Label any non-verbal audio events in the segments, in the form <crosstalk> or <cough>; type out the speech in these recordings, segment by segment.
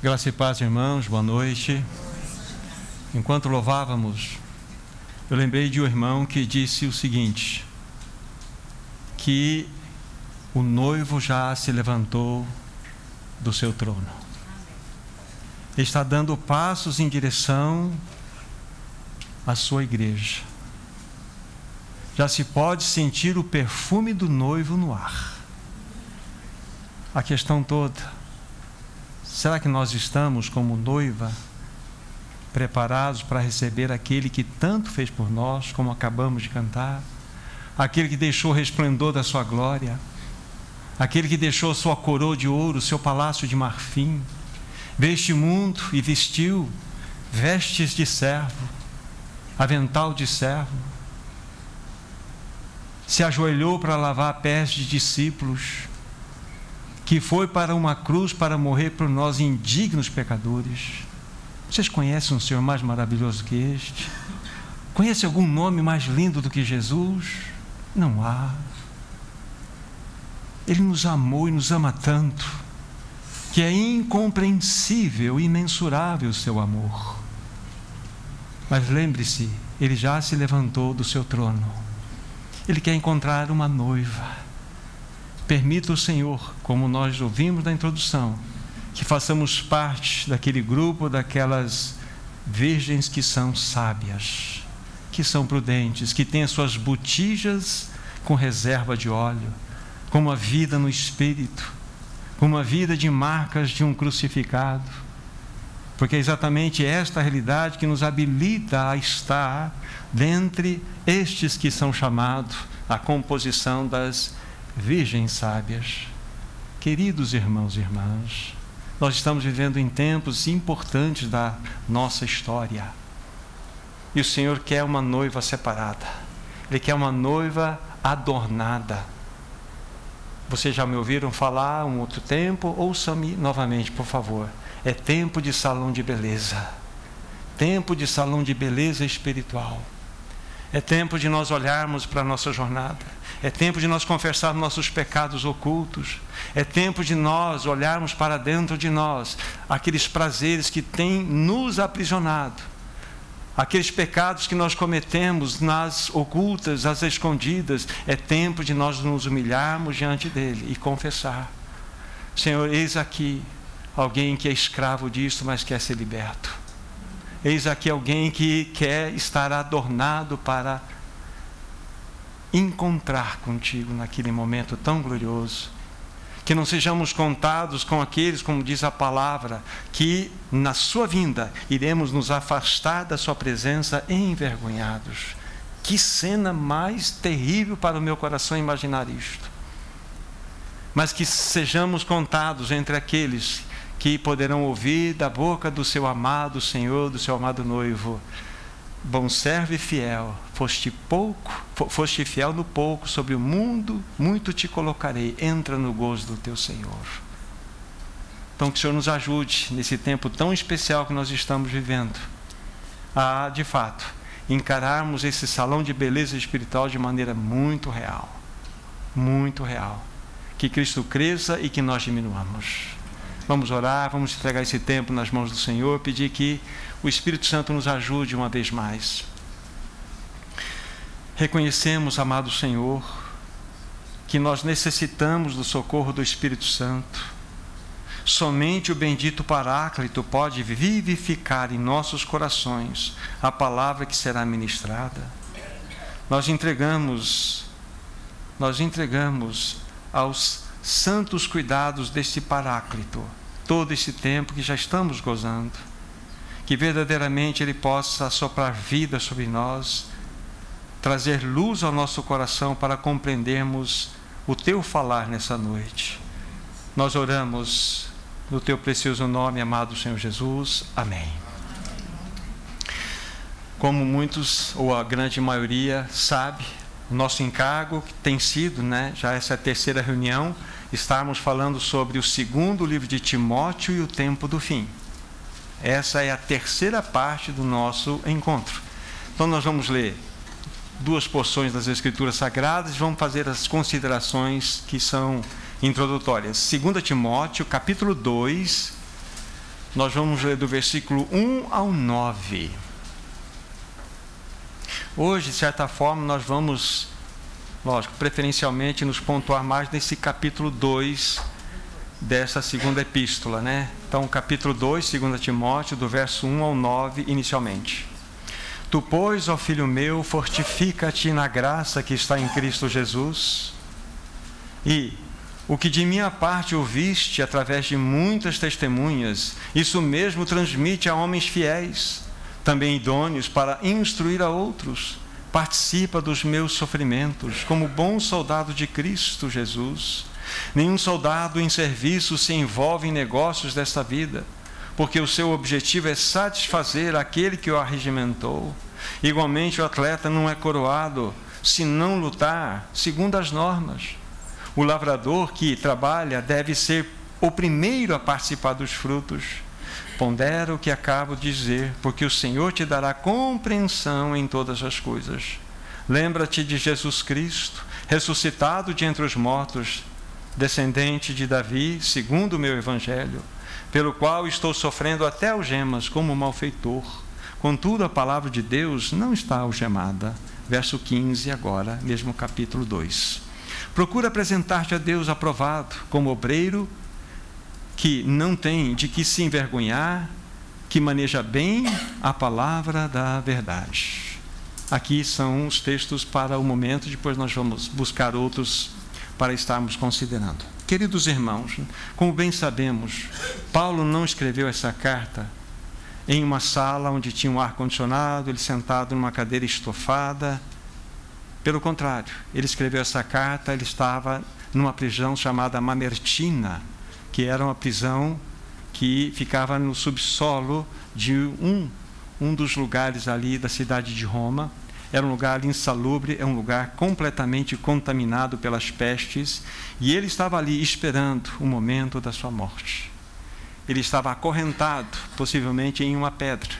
Graça e paz, irmãos, boa noite. Enquanto louvávamos, eu lembrei de um irmão que disse o seguinte: que o noivo já se levantou do seu trono. Está dando passos em direção à sua igreja. Já se pode sentir o perfume do noivo no ar. A questão toda Será que nós estamos, como noiva, preparados para receber aquele que tanto fez por nós, como acabamos de cantar? Aquele que deixou o resplendor da sua glória? Aquele que deixou sua coroa de ouro, seu palácio de marfim? Veio este mundo e vestiu vestes de servo, avental de servo. Se ajoelhou para lavar pés de discípulos que foi para uma cruz para morrer por nós indignos pecadores. Vocês conhecem um Senhor mais maravilhoso que este? Conhece algum nome mais lindo do que Jesus? Não há. Ele nos amou e nos ama tanto, que é incompreensível, imensurável o seu amor. Mas lembre-se, ele já se levantou do seu trono. Ele quer encontrar uma noiva Permita o Senhor, como nós ouvimos na introdução, que façamos parte daquele grupo, daquelas virgens que são sábias, que são prudentes, que têm as suas botijas com reserva de óleo, com uma vida no espírito, com uma vida de marcas de um crucificado. Porque é exatamente esta realidade que nos habilita a estar dentre estes que são chamados à composição das virgens sábias, queridos irmãos e irmãs, nós estamos vivendo em tempos importantes da nossa história. E o Senhor quer uma noiva separada. Ele quer uma noiva adornada. Vocês já me ouviram falar um outro tempo? Ouçam-me novamente, por favor. É tempo de salão de beleza. Tempo de salão de beleza espiritual. É tempo de nós olharmos para a nossa jornada é tempo de nós confessarmos nossos pecados ocultos. É tempo de nós olharmos para dentro de nós aqueles prazeres que têm nos aprisionado. Aqueles pecados que nós cometemos nas ocultas, as escondidas. É tempo de nós nos humilharmos diante dele e confessar: Senhor, eis aqui alguém que é escravo disso, mas quer ser liberto. Eis aqui alguém que quer estar adornado para encontrar contigo naquele momento tão glorioso. Que não sejamos contados com aqueles, como diz a palavra, que na sua vinda iremos nos afastar da sua presença envergonhados. Que cena mais terrível para o meu coração imaginar isto. Mas que sejamos contados entre aqueles que poderão ouvir da boca do seu amado Senhor, do seu amado noivo: Bom servo e fiel, foste pouco, foste fiel no pouco, sobre o mundo muito te colocarei. Entra no gozo do teu Senhor. Então que o Senhor nos ajude nesse tempo tão especial que nós estamos vivendo, a de fato encararmos esse salão de beleza espiritual de maneira muito real, muito real. Que Cristo cresça e que nós diminuamos. Vamos orar, vamos entregar esse tempo nas mãos do Senhor, pedir que o Espírito Santo nos ajude uma vez mais. Reconhecemos, amado Senhor, que nós necessitamos do socorro do Espírito Santo. Somente o bendito Paráclito pode vivificar em nossos corações a palavra que será ministrada. Nós entregamos, nós entregamos aos santos cuidados deste Paráclito todo esse tempo que já estamos gozando que verdadeiramente Ele possa soprar vida sobre nós, trazer luz ao nosso coração para compreendermos o Teu falar nessa noite. Nós oramos no Teu precioso nome, amado Senhor Jesus. Amém. Como muitos, ou a grande maioria, sabe, o nosso encargo tem sido, né, já essa é terceira reunião, estarmos falando sobre o segundo livro de Timóteo e o tempo do fim. Essa é a terceira parte do nosso encontro. Então, nós vamos ler duas porções das Escrituras Sagradas e vamos fazer as considerações que são introdutórias. 2 Timóteo, capítulo 2, Nós vamos ler do versículo 1 ao 9. Hoje, de certa forma, nós vamos, lógico, preferencialmente nos pontuar mais nesse capítulo 2 dessa segunda epístola, né? Então, capítulo 2, 2 Timóteo, do verso 1 ao 9, inicialmente. Tu, pois, ó filho meu, fortifica-te na graça que está em Cristo Jesus. E o que de minha parte ouviste através de muitas testemunhas, isso mesmo transmite a homens fiéis, também idôneos para instruir a outros. Participa dos meus sofrimentos, como bom soldado de Cristo Jesus. Nenhum soldado em serviço se envolve em negócios desta vida porque o seu objetivo é satisfazer aquele que o arregimentou. Igualmente, o atleta não é coroado se não lutar segundo as normas. O lavrador que trabalha deve ser o primeiro a participar dos frutos. Pondera o que acabo de dizer, porque o Senhor te dará compreensão em todas as coisas. Lembra-te de Jesus Cristo, ressuscitado de entre os mortos, descendente de Davi, segundo o meu evangelho pelo qual estou sofrendo até algemas como malfeitor. Contudo, a palavra de Deus não está algemada. Verso 15, agora, mesmo capítulo 2. Procura apresentar-te a Deus aprovado, como obreiro que não tem de que se envergonhar, que maneja bem a palavra da verdade. Aqui são os textos para o momento, depois nós vamos buscar outros para estarmos considerando. Queridos irmãos, como bem sabemos, Paulo não escreveu essa carta em uma sala onde tinha um ar-condicionado, ele sentado numa cadeira estofada. Pelo contrário, ele escreveu essa carta, ele estava numa prisão chamada Mamertina, que era uma prisão que ficava no subsolo de um, um dos lugares ali da cidade de Roma era um lugar insalubre, é um lugar completamente contaminado pelas pestes, e ele estava ali esperando o momento da sua morte. Ele estava acorrentado, possivelmente em uma pedra.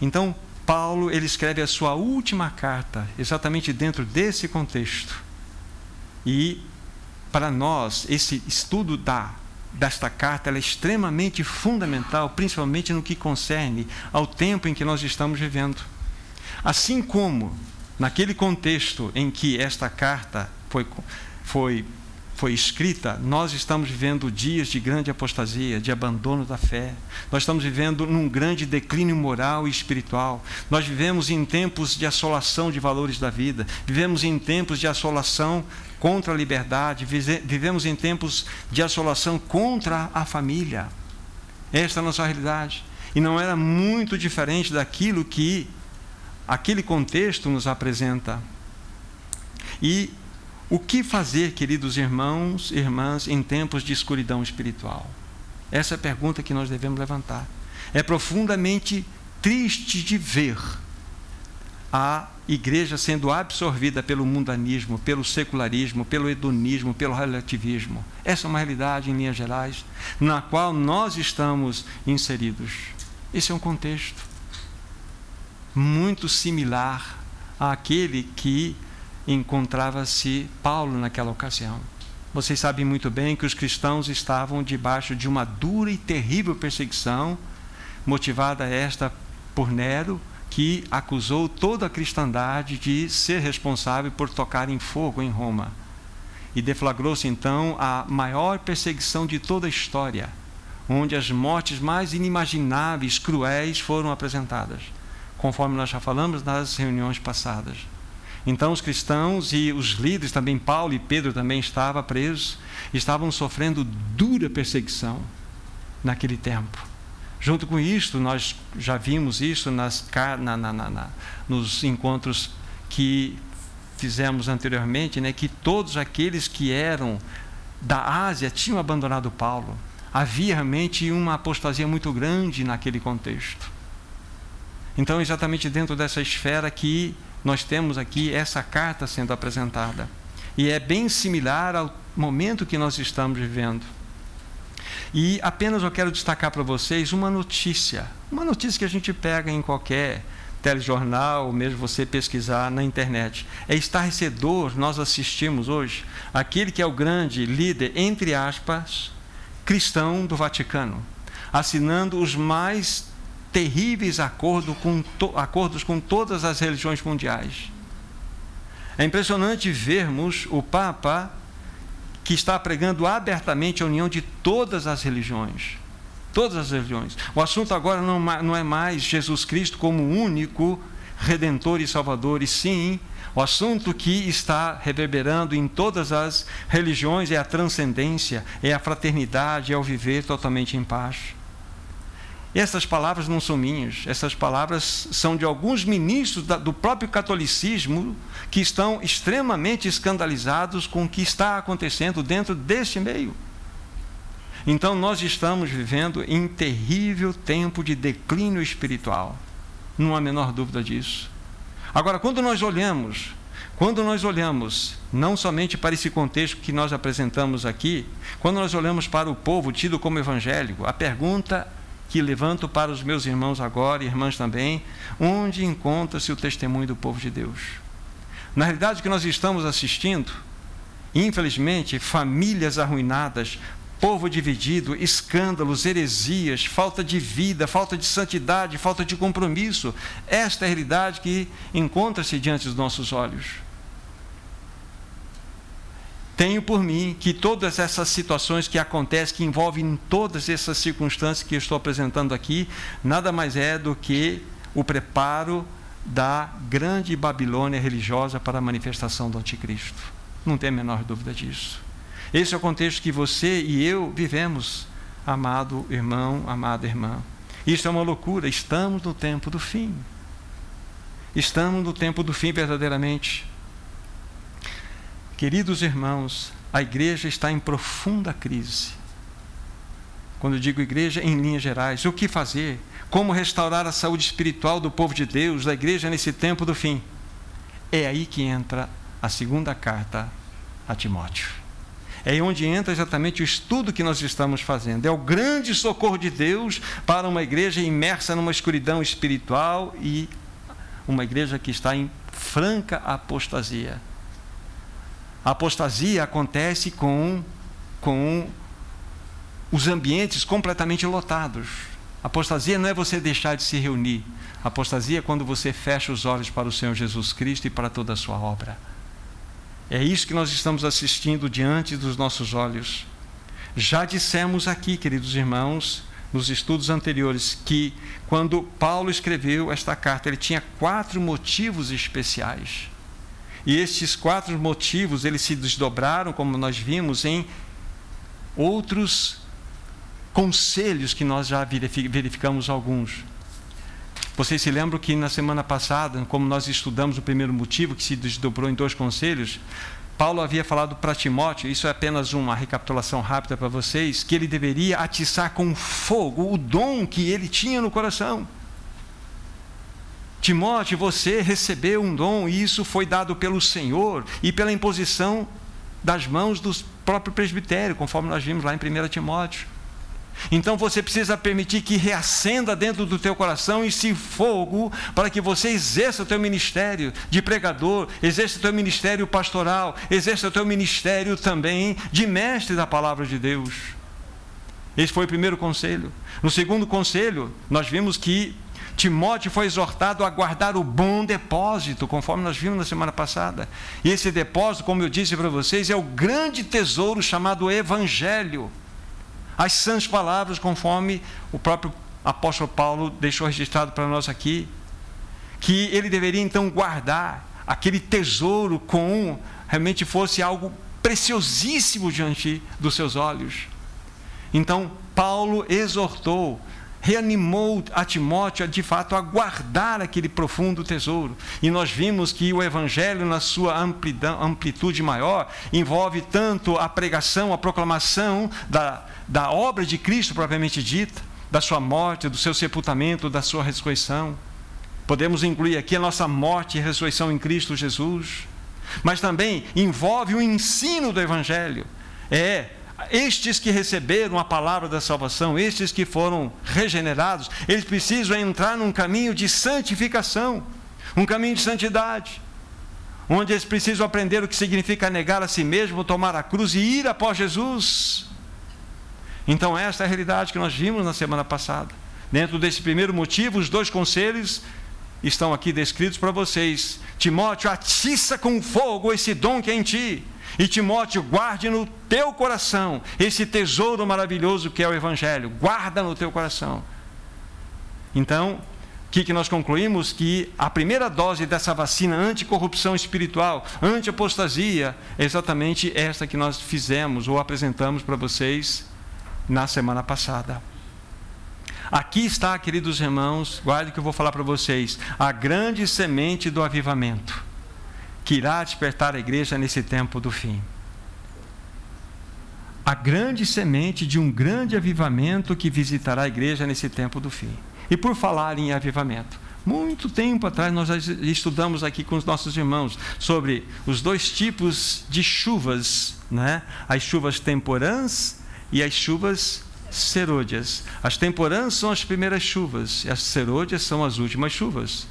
Então, Paulo, ele escreve a sua última carta, exatamente dentro desse contexto. E para nós, esse estudo da desta carta é extremamente fundamental, principalmente no que concerne ao tempo em que nós estamos vivendo. Assim como naquele contexto em que esta carta foi, foi, foi escrita, nós estamos vivendo dias de grande apostasia, de abandono da fé. Nós estamos vivendo num grande declínio moral e espiritual. Nós vivemos em tempos de assolação de valores da vida. Vivemos em tempos de assolação contra a liberdade. Vivemos em tempos de assolação contra a família. Esta é a nossa realidade. E não era muito diferente daquilo que aquele contexto nos apresenta. E o que fazer, queridos irmãos e irmãs, em tempos de escuridão espiritual? Essa é a pergunta que nós devemos levantar. É profundamente triste de ver a igreja sendo absorvida pelo mundanismo, pelo secularismo, pelo hedonismo, pelo relativismo. Essa é uma realidade, em linhas gerais, na qual nós estamos inseridos. Esse é um contexto muito similar àquele que encontrava-se Paulo naquela ocasião. Vocês sabem muito bem que os cristãos estavam debaixo de uma dura e terrível perseguição, motivada esta por Nero, que acusou toda a cristandade de ser responsável por tocar em fogo em Roma. E deflagrou-se então a maior perseguição de toda a história, onde as mortes mais inimagináveis, cruéis foram apresentadas conforme nós já falamos nas reuniões passadas. Então os cristãos e os líderes, também Paulo e Pedro também estavam presos, estavam sofrendo dura perseguição naquele tempo. Junto com isto, nós já vimos isso nas, na, na, na, nos encontros que fizemos anteriormente, né, que todos aqueles que eram da Ásia tinham abandonado Paulo. Havia realmente uma apostasia muito grande naquele contexto. Então, exatamente dentro dessa esfera que nós temos aqui essa carta sendo apresentada. E é bem similar ao momento que nós estamos vivendo. E apenas eu quero destacar para vocês uma notícia, uma notícia que a gente pega em qualquer telejornal, ou mesmo você pesquisar na internet. É estarrecedor nós assistimos hoje aquele que é o grande líder, entre aspas, cristão do Vaticano assinando os mais terríveis acordo com acordos com todas as religiões mundiais. É impressionante vermos o Papa que está pregando abertamente a união de todas as religiões. Todas as religiões. O assunto agora não é mais Jesus Cristo como único redentor e salvador, e sim o assunto que está reverberando em todas as religiões é a transcendência, é a fraternidade, é o viver totalmente em paz. E essas palavras não são minhas, essas palavras são de alguns ministros do próprio catolicismo que estão extremamente escandalizados com o que está acontecendo dentro deste meio. Então, nós estamos vivendo em terrível tempo de declínio espiritual, não há menor dúvida disso. Agora, quando nós olhamos, quando nós olhamos não somente para esse contexto que nós apresentamos aqui, quando nós olhamos para o povo tido como evangélico, a pergunta que levanto para os meus irmãos agora e irmãs também, onde encontra-se o testemunho do povo de Deus? Na realidade, o que nós estamos assistindo, infelizmente, famílias arruinadas, povo dividido, escândalos, heresias, falta de vida, falta de santidade, falta de compromisso. Esta é a realidade que encontra-se diante dos nossos olhos. Tenho por mim que todas essas situações que acontecem, que envolvem todas essas circunstâncias que estou apresentando aqui, nada mais é do que o preparo da grande Babilônia religiosa para a manifestação do Anticristo. Não tem a menor dúvida disso. Esse é o contexto que você e eu vivemos, amado irmão, amada irmã. Isso é uma loucura. Estamos no tempo do fim. Estamos no tempo do fim verdadeiramente. Queridos irmãos, a igreja está em profunda crise. Quando digo igreja, em linhas gerais, o que fazer? Como restaurar a saúde espiritual do povo de Deus, da igreja nesse tempo do fim? É aí que entra a segunda carta a Timóteo é onde entra exatamente o estudo que nós estamos fazendo. É o grande socorro de Deus para uma igreja imersa numa escuridão espiritual e uma igreja que está em franca apostasia. A apostasia acontece com, com os ambientes completamente lotados. Apostasia não é você deixar de se reunir. Apostasia é quando você fecha os olhos para o Senhor Jesus Cristo e para toda a sua obra. É isso que nós estamos assistindo diante dos nossos olhos. Já dissemos aqui, queridos irmãos, nos estudos anteriores, que quando Paulo escreveu esta carta, ele tinha quatro motivos especiais. E estes quatro motivos, eles se desdobraram, como nós vimos, em outros conselhos que nós já verificamos alguns. Vocês se lembram que na semana passada, como nós estudamos o primeiro motivo, que se desdobrou em dois conselhos, Paulo havia falado para Timóteo, isso é apenas uma recapitulação rápida para vocês, que ele deveria atiçar com fogo o dom que ele tinha no coração. Timóteo, você recebeu um dom e isso foi dado pelo Senhor e pela imposição das mãos do próprio presbitério, conforme nós vimos lá em 1 Timóteo. Então você precisa permitir que reacenda dentro do teu coração esse fogo para que você exerça o teu ministério de pregador, exerça o teu ministério pastoral, exerça o teu ministério também de mestre da palavra de Deus. Esse foi o primeiro conselho. No segundo conselho, nós vimos que Timóteo foi exortado a guardar o bom depósito, conforme nós vimos na semana passada. E esse depósito, como eu disse para vocês, é o grande tesouro chamado Evangelho as sãs palavras, conforme o próprio apóstolo Paulo deixou registrado para nós aqui, que ele deveria então guardar aquele tesouro com realmente fosse algo preciosíssimo diante dos seus olhos. Então, Paulo exortou, reanimou a Timóteo de fato a guardar aquele profundo tesouro. E nós vimos que o evangelho na sua amplitude maior envolve tanto a pregação, a proclamação da da obra de Cristo propriamente dita, da sua morte, do seu sepultamento, da sua ressurreição. Podemos incluir aqui a nossa morte e ressurreição em Cristo Jesus, mas também envolve o ensino do Evangelho. É estes que receberam a palavra da salvação, estes que foram regenerados, eles precisam entrar num caminho de santificação, um caminho de santidade, onde eles precisam aprender o que significa negar a si mesmo, tomar a cruz e ir após Jesus Então, esta é a realidade que nós vimos na semana passada. Dentro desse primeiro motivo, os dois conselhos estão aqui descritos para vocês. Timóteo, atiça com fogo esse dom que é em ti. E Timóteo, guarde no teu coração esse tesouro maravilhoso que é o Evangelho. Guarda no teu coração. Então, o que, que nós concluímos? Que a primeira dose dessa vacina anticorrupção espiritual, anti-apostasia, é exatamente esta que nós fizemos ou apresentamos para vocês na semana passada. Aqui está, queridos irmãos, guarde o que eu vou falar para vocês, a grande semente do avivamento que irá despertar a igreja nesse tempo do fim. A grande semente de um grande avivamento que visitará a igreja nesse tempo do fim. E por falar em avivamento, muito tempo atrás nós estudamos aqui com os nossos irmãos sobre os dois tipos de chuvas, né? As chuvas temporãs e as chuvas serôdias. As temporãs são as primeiras chuvas, e as serôdias são as últimas chuvas.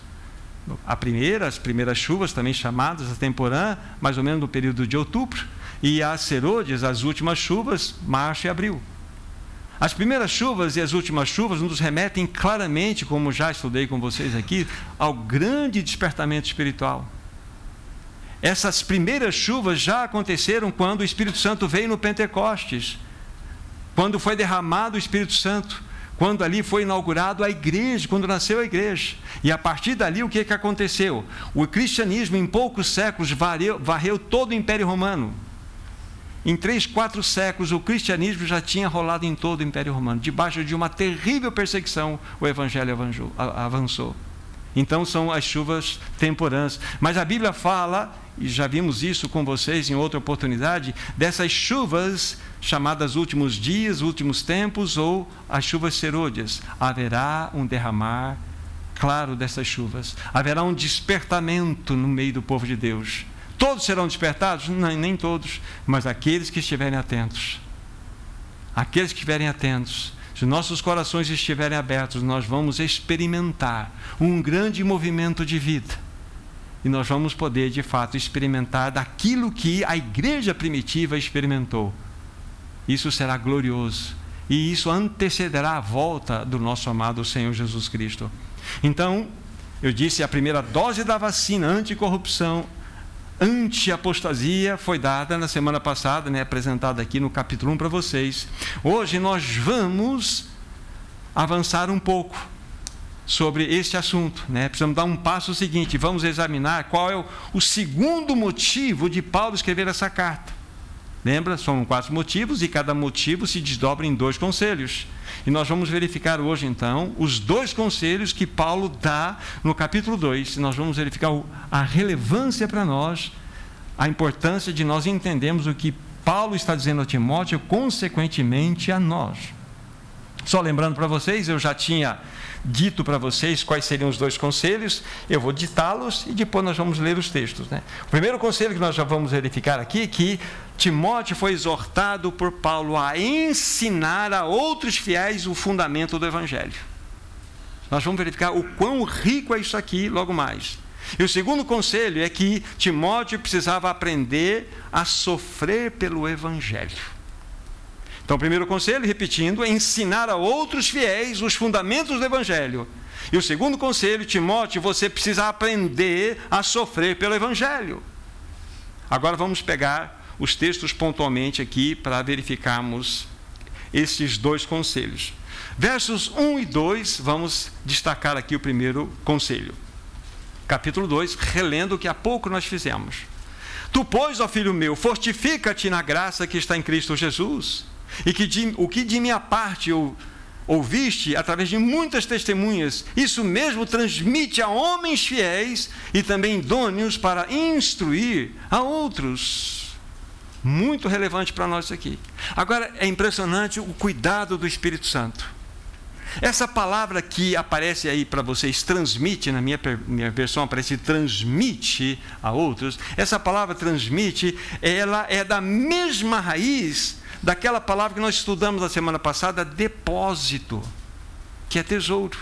A primeira, as primeiras chuvas, também chamadas a temporã, mais ou menos no período de outubro, e as serôdias, as últimas chuvas, março e abril. As primeiras chuvas e as últimas chuvas nos remetem claramente, como já estudei com vocês aqui, ao grande despertamento espiritual. Essas primeiras chuvas já aconteceram quando o Espírito Santo veio no Pentecostes, quando foi derramado o Espírito Santo quando ali foi inaugurado a igreja, quando nasceu a igreja. E a partir dali, o que, que aconteceu? O cristianismo, em poucos séculos, varreu, varreu todo o Império Romano. Em três, quatro séculos, o cristianismo já tinha rolado em todo o Império Romano. Debaixo de uma terrível perseguição, o evangelho avançou. Então são as chuvas temporãs. Mas a Bíblia fala, e já vimos isso com vocês em outra oportunidade, dessas chuvas chamadas últimos dias, últimos tempos ou as chuvas serôdias. Haverá um derramar claro dessas chuvas. Haverá um despertamento no meio do povo de Deus. Todos serão despertados? Não, nem todos, mas aqueles que estiverem atentos. Aqueles que estiverem atentos. Se nossos corações estiverem abertos, nós vamos experimentar um grande movimento de vida. E nós vamos poder, de fato, experimentar daquilo que a igreja primitiva experimentou isso será glorioso. E isso antecederá a volta do nosso amado Senhor Jesus Cristo. Então, eu disse, a primeira dose da vacina anticorrupção, anti-apostasia foi dada na semana passada, né, apresentada aqui no capítulo 1 para vocês. Hoje nós vamos avançar um pouco sobre este assunto. Né? Precisamos dar um passo seguinte, vamos examinar qual é o, o segundo motivo de Paulo escrever essa carta. Lembra? São quatro motivos e cada motivo se desdobra em dois conselhos. E nós vamos verificar hoje, então, os dois conselhos que Paulo dá no capítulo 2. Nós vamos verificar a relevância para nós, a importância de nós entendermos o que Paulo está dizendo a Timóteo, consequentemente a nós. Só lembrando para vocês, eu já tinha dito para vocês quais seriam os dois conselhos, eu vou ditá-los e depois nós vamos ler os textos. Né? O primeiro conselho que nós já vamos verificar aqui é que Timóteo foi exortado por Paulo a ensinar a outros fiéis o fundamento do Evangelho. Nós vamos verificar o quão rico é isso aqui logo mais. E o segundo conselho é que Timóteo precisava aprender a sofrer pelo Evangelho. Então, o primeiro conselho, repetindo, é ensinar a outros fiéis os fundamentos do Evangelho. E o segundo conselho, Timóteo, você precisa aprender a sofrer pelo Evangelho. Agora vamos pegar os textos pontualmente aqui para verificarmos esses dois conselhos. Versos 1 e 2, vamos destacar aqui o primeiro conselho. Capítulo 2, relendo o que há pouco nós fizemos. Tu, pois, ó filho meu, fortifica-te na graça que está em Cristo Jesus e que de, o que de minha parte eu ouviste através de muitas testemunhas, isso mesmo transmite a homens fiéis e também idôneos para instruir a outros. Muito relevante para nós aqui. Agora é impressionante o cuidado do Espírito Santo. Essa palavra que aparece aí para vocês, transmite, na minha, minha versão aparece transmite a outros. Essa palavra transmite, ela é da mesma raiz daquela palavra que nós estudamos na semana passada, depósito, que é tesouro.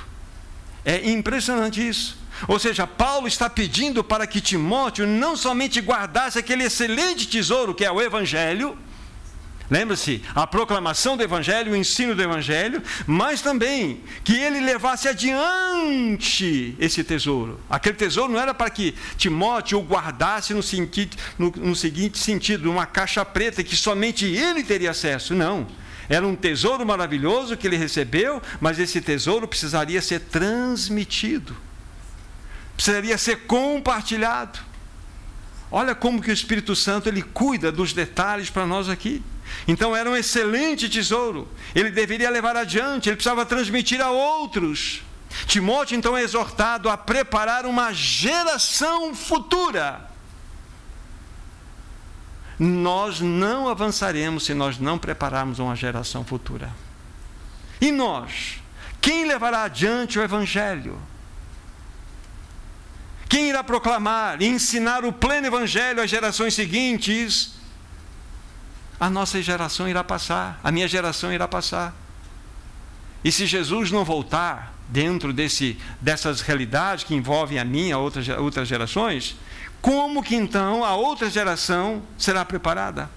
É impressionante isso. Ou seja, Paulo está pedindo para que Timóteo não somente guardasse aquele excelente tesouro que é o Evangelho, Lembra-se, a proclamação do Evangelho, o ensino do Evangelho, mas também que ele levasse adiante esse tesouro. Aquele tesouro não era para que Timóteo o guardasse no, no, no seguinte sentido, uma caixa preta que somente ele teria acesso. Não. Era um tesouro maravilhoso que ele recebeu, mas esse tesouro precisaria ser transmitido, precisaria ser compartilhado. Olha como que o Espírito Santo ele cuida dos detalhes para nós aqui. Então era um excelente tesouro. Ele deveria levar adiante, ele precisava transmitir a outros. Timóteo então é exortado a preparar uma geração futura. Nós não avançaremos se nós não prepararmos uma geração futura. E nós? Quem levará adiante o Evangelho? Quem irá proclamar e ensinar o pleno Evangelho às gerações seguintes? A nossa geração irá passar, a minha geração irá passar. E se Jesus não voltar dentro desse, dessas realidades que envolvem a minha e outras, outras gerações, como que então a outra geração será preparada?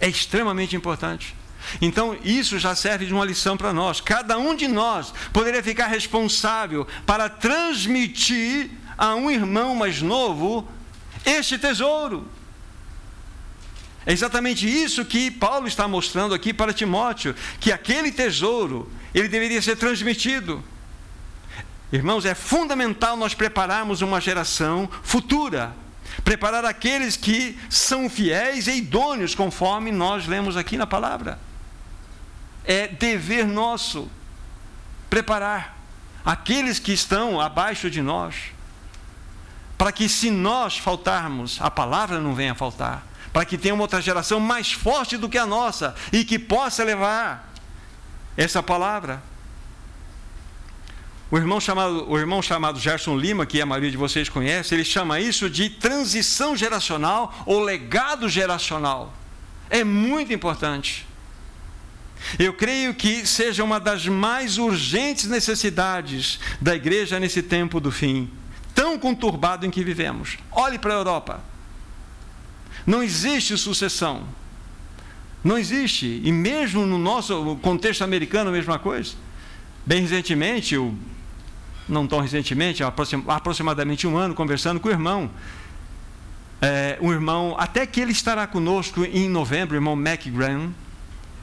É extremamente importante. Então, isso já serve de uma lição para nós. Cada um de nós poderia ficar responsável para transmitir a um irmão mais novo este tesouro. É exatamente isso que Paulo está mostrando aqui para Timóteo, que aquele tesouro, ele deveria ser transmitido. Irmãos, é fundamental nós prepararmos uma geração futura, preparar aqueles que são fiéis e idôneos, conforme nós lemos aqui na palavra. É dever nosso preparar aqueles que estão abaixo de nós, para que se nós faltarmos, a palavra não venha faltar para que tenha uma outra geração mais forte do que a nossa e que possa levar essa palavra. O irmão chamado, o irmão chamado Gerson Lima, que a maioria de vocês conhece, ele chama isso de transição geracional ou legado geracional. É muito importante. Eu creio que seja uma das mais urgentes necessidades da igreja nesse tempo do fim, tão conturbado em que vivemos. Olhe para a Europa. Não existe sucessão. Não existe. E mesmo no nosso contexto americano, a mesma coisa. Bem recentemente, eu, não tão recentemente, aproximadamente um ano, conversando com o irmão. É, um irmão, até que ele estará conosco em novembro, o irmão Mac Graham,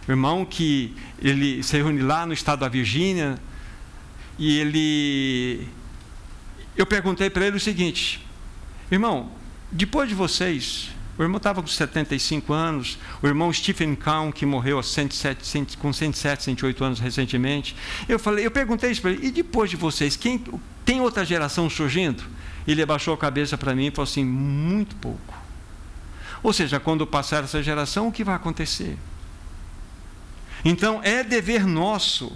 irmão que ele se reúne lá no estado da Virgínia, e ele. Eu perguntei para ele o seguinte: irmão, depois de vocês, o irmão estava com 75 anos, o irmão Stephen Kahn, que morreu 107, com 107, 108 anos recentemente. Eu falei, eu perguntei isso para ele, e depois de vocês, quem tem outra geração surgindo? Ele abaixou a cabeça para mim e falou assim: muito pouco. Ou seja, quando passar essa geração, o que vai acontecer? Então, é dever nosso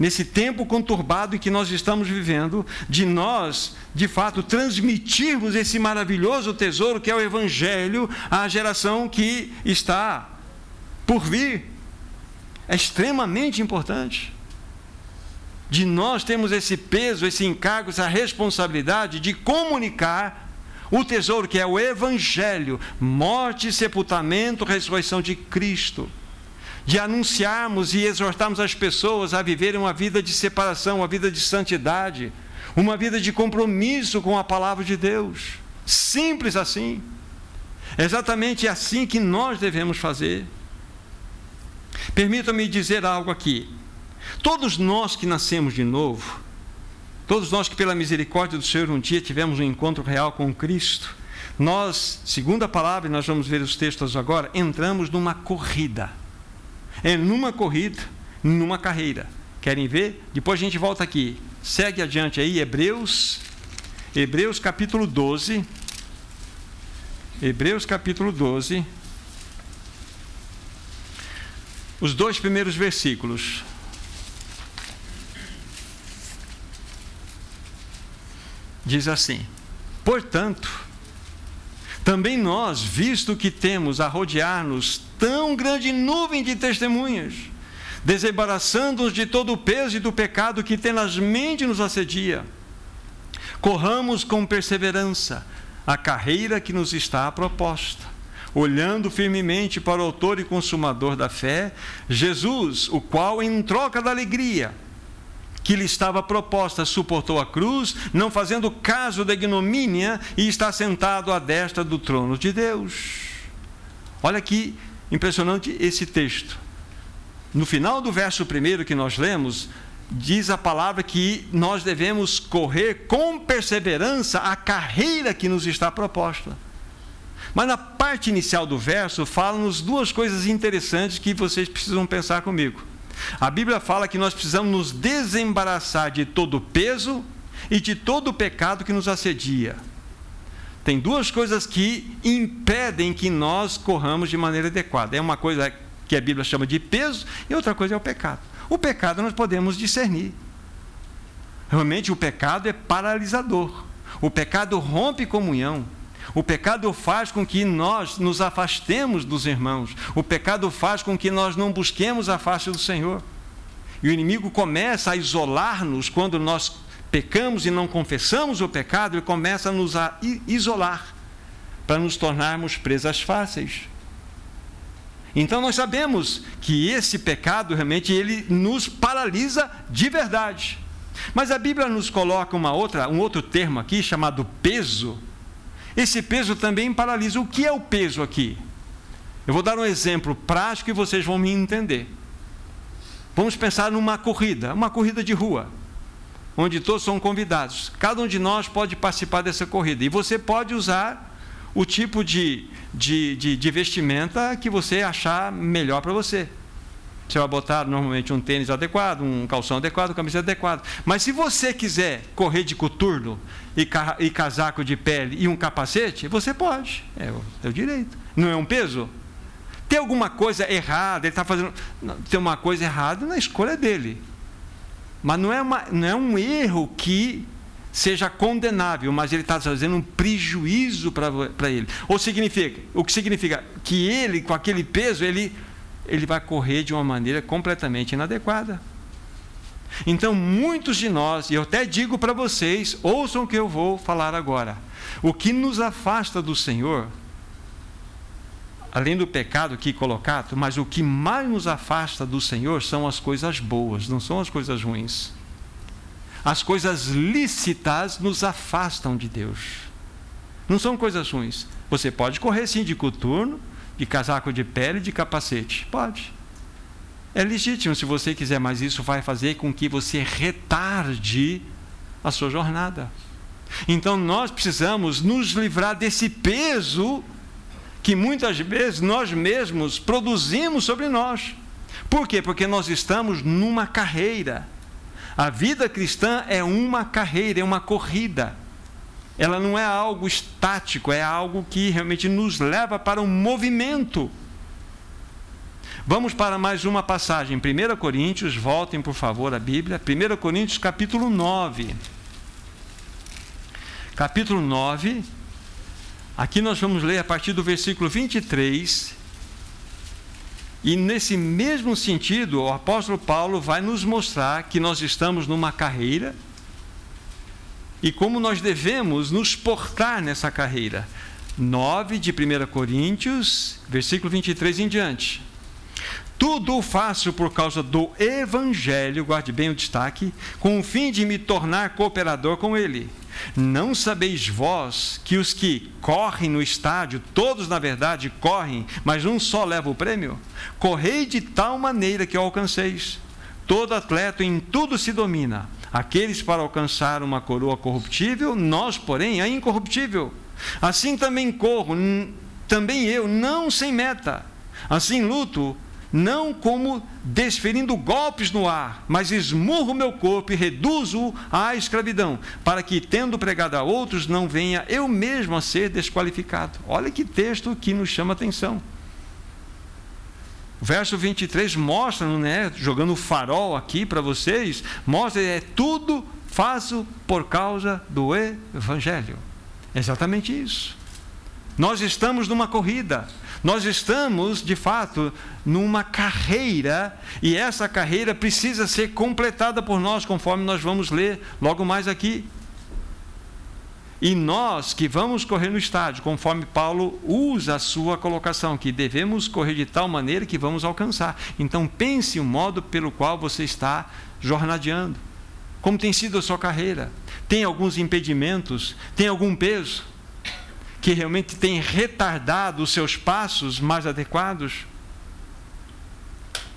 nesse tempo conturbado em que nós estamos vivendo, de nós, de fato, transmitirmos esse maravilhoso tesouro que é o Evangelho à geração que está por vir. É extremamente importante. De nós temos esse peso, esse encargo, essa responsabilidade de comunicar o tesouro que é o Evangelho, morte, sepultamento, ressurreição de Cristo de anunciarmos e exortarmos as pessoas a viverem uma vida de separação, uma vida de santidade, uma vida de compromisso com a palavra de Deus. Simples assim. É exatamente assim que nós devemos fazer. Permita-me dizer algo aqui. Todos nós que nascemos de novo, todos nós que, pela misericórdia do Senhor, um dia tivemos um encontro real com Cristo, nós, segundo a palavra, e nós vamos ver os textos agora, entramos numa corrida é numa corrida, numa carreira. Querem ver? Depois a gente volta aqui. Segue adiante aí, Hebreus, Hebreus capítulo 12. Hebreus capítulo 12. Os dois primeiros versículos. Diz assim: Portanto, também nós, visto que temos a rodear-nos tão grande nuvem de testemunhas, desembaraçando-nos de todo o peso e do pecado que tenazmente nos assedia, corramos com perseverança a carreira que nos está proposta, olhando firmemente para o Autor e Consumador da fé, Jesus, o qual, em troca da alegria que lhe estava proposta, suportou a cruz, não fazendo caso da ignomínia, e está sentado à destra do trono de Deus. Olha que impressionante esse texto. No final do verso primeiro que nós lemos, diz a palavra que nós devemos correr com perseverança a carreira que nos está proposta. Mas na parte inicial do verso, fala-nos duas coisas interessantes que vocês precisam pensar comigo. A Bíblia fala que nós precisamos nos desembaraçar de todo o peso e de todo o pecado que nos assedia. Tem duas coisas que impedem que nós corramos de maneira adequada. É uma coisa que a Bíblia chama de peso e outra coisa é o pecado. O pecado nós podemos discernir. Realmente o pecado é paralisador. O pecado rompe comunhão. O pecado faz com que nós nos afastemos dos irmãos. O pecado faz com que nós não busquemos a face do Senhor. E o inimigo começa a isolar-nos quando nós pecamos e não confessamos o pecado, ele começa a nos isolar para nos tornarmos presas fáceis. Então nós sabemos que esse pecado realmente ele nos paralisa de verdade. Mas a Bíblia nos coloca uma outra, um outro termo aqui chamado peso esse peso também paralisa. O que é o peso aqui? Eu vou dar um exemplo prático e vocês vão me entender. Vamos pensar numa corrida, uma corrida de rua, onde todos são convidados. Cada um de nós pode participar dessa corrida. E você pode usar o tipo de, de, de, de vestimenta que você achar melhor para você. Você vai botar normalmente um tênis adequado, um calção adequado, camisa adequada. Mas se você quiser correr de coturno e, ca e casaco de pele e um capacete, você pode. É o seu direito. Não é um peso? Tem alguma coisa errada, ele está fazendo. Não, tem uma coisa errada na escolha dele. Mas não é, uma, não é um erro que seja condenável, mas ele está trazendo um prejuízo para ele. Ou significa, o que significa que ele, com aquele peso, ele ele vai correr de uma maneira completamente inadequada. Então, muitos de nós, e eu até digo para vocês, ouçam o que eu vou falar agora. O que nos afasta do Senhor, além do pecado aqui colocado, mas o que mais nos afasta do Senhor são as coisas boas, não são as coisas ruins. As coisas lícitas nos afastam de Deus. Não são coisas ruins. Você pode correr sim de coturno, de casaco de pele e de capacete? Pode. É legítimo se você quiser, mas isso vai fazer com que você retarde a sua jornada. Então nós precisamos nos livrar desse peso que muitas vezes nós mesmos produzimos sobre nós. Por quê? Porque nós estamos numa carreira. A vida cristã é uma carreira, é uma corrida ela não é algo estático, é algo que realmente nos leva para um movimento. Vamos para mais uma passagem, 1 Coríntios, voltem por favor a Bíblia, 1 Coríntios capítulo 9. Capítulo 9, aqui nós vamos ler a partir do versículo 23. E nesse mesmo sentido, o apóstolo Paulo vai nos mostrar que nós estamos numa carreira e como nós devemos nos portar nessa carreira. 9 de 1 Coríntios, versículo 23 em diante. Tudo faço por causa do Evangelho, guarde bem o destaque, com o fim de me tornar cooperador com ele. Não sabeis vós que os que correm no estádio, todos na verdade correm, mas um só leva o prêmio? Correi de tal maneira que o alcanceis. Todo atleta em tudo se domina aqueles para alcançar uma coroa corruptível, nós, porém, a incorruptível. Assim também corro, também eu, não sem meta. Assim luto, não como desferindo golpes no ar, mas esmurro meu corpo e reduzo-o à escravidão, para que, tendo pregado a outros, não venha eu mesmo a ser desqualificado. Olha que texto que nos chama atenção. Verso 23 mostra, né, jogando farol aqui para vocês, mostra é tudo faço por causa do evangelho. É exatamente isso. Nós estamos numa corrida, nós estamos, de fato, numa carreira, e essa carreira precisa ser completada por nós, conforme nós vamos ler logo mais aqui. E nós que vamos correr no estádio, conforme Paulo usa a sua colocação, que devemos correr de tal maneira que vamos alcançar. Então pense o modo pelo qual você está jornadeando. Como tem sido a sua carreira? Tem alguns impedimentos? Tem algum peso que realmente tem retardado os seus passos mais adequados?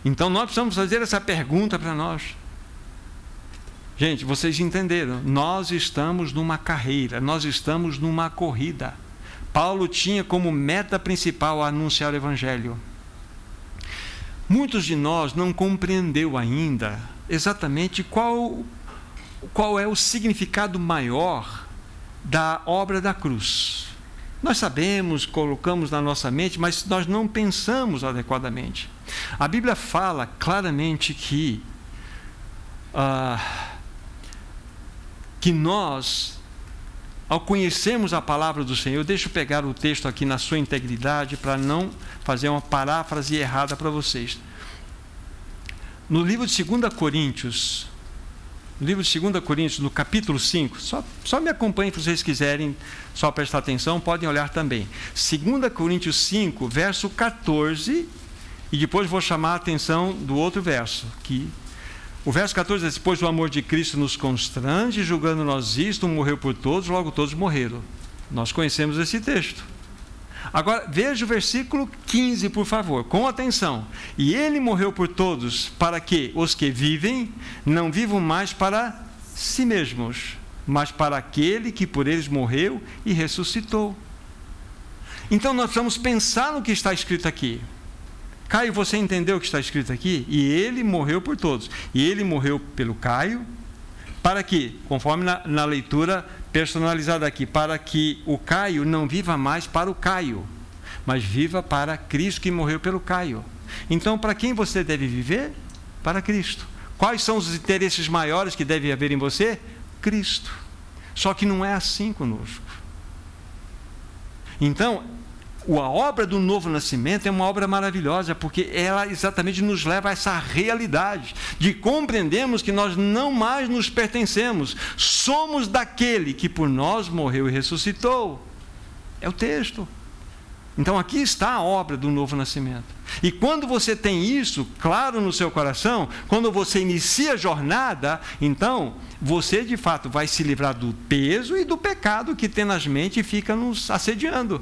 Então nós precisamos fazer essa pergunta para nós. Gente, vocês entenderam? Nós estamos numa carreira, nós estamos numa corrida. Paulo tinha como meta principal anunciar o evangelho. Muitos de nós não compreendeu ainda exatamente qual qual é o significado maior da obra da cruz. Nós sabemos, colocamos na nossa mente, mas nós não pensamos adequadamente. A Bíblia fala claramente que ah, que nós, ao conhecermos a palavra do Senhor, deixa eu pegar o texto aqui na sua integridade para não fazer uma paráfrase errada para vocês. No livro de 2 Coríntios, no livro de 2 Coríntios, no capítulo 5, só, só me acompanhe se vocês quiserem só prestar atenção, podem olhar também. 2 Coríntios 5, verso 14, e depois vou chamar a atenção do outro verso, que o verso 14 diz: Pois o amor de Cristo nos constrange, julgando nós isto, morreu por todos, logo todos morreram. Nós conhecemos esse texto. Agora, veja o versículo 15, por favor, com atenção. E ele morreu por todos, para que os que vivem não vivam mais para si mesmos, mas para aquele que por eles morreu e ressuscitou. Então, nós vamos pensar no que está escrito aqui. Caio, você entendeu o que está escrito aqui? E ele morreu por todos. E ele morreu pelo Caio, para que, conforme na, na leitura personalizada aqui, para que o Caio não viva mais para o Caio, mas viva para Cristo que morreu pelo Caio. Então, para quem você deve viver? Para Cristo. Quais são os interesses maiores que deve haver em você? Cristo. Só que não é assim conosco. Então, a obra do novo nascimento é uma obra maravilhosa, porque ela exatamente nos leva a essa realidade de compreendermos que nós não mais nos pertencemos, somos daquele que por nós morreu e ressuscitou. É o texto. Então aqui está a obra do novo nascimento. E quando você tem isso claro no seu coração, quando você inicia a jornada, então você de fato vai se livrar do peso e do pecado que tenazmente fica nos assediando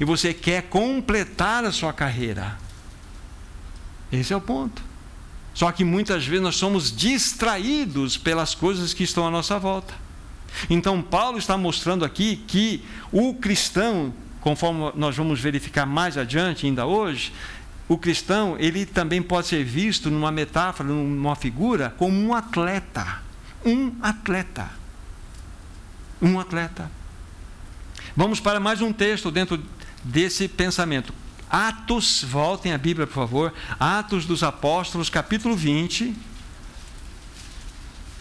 e você quer completar a sua carreira. Esse é o ponto. Só que muitas vezes nós somos distraídos pelas coisas que estão à nossa volta. Então, Paulo está mostrando aqui que o cristão, conforme nós vamos verificar mais adiante, ainda hoje, o cristão, ele também pode ser visto numa metáfora, numa figura, como um atleta. Um atleta. Um atleta. Vamos para mais um texto dentro desse pensamento. Atos, voltem a Bíblia, por favor. Atos dos Apóstolos, capítulo 20,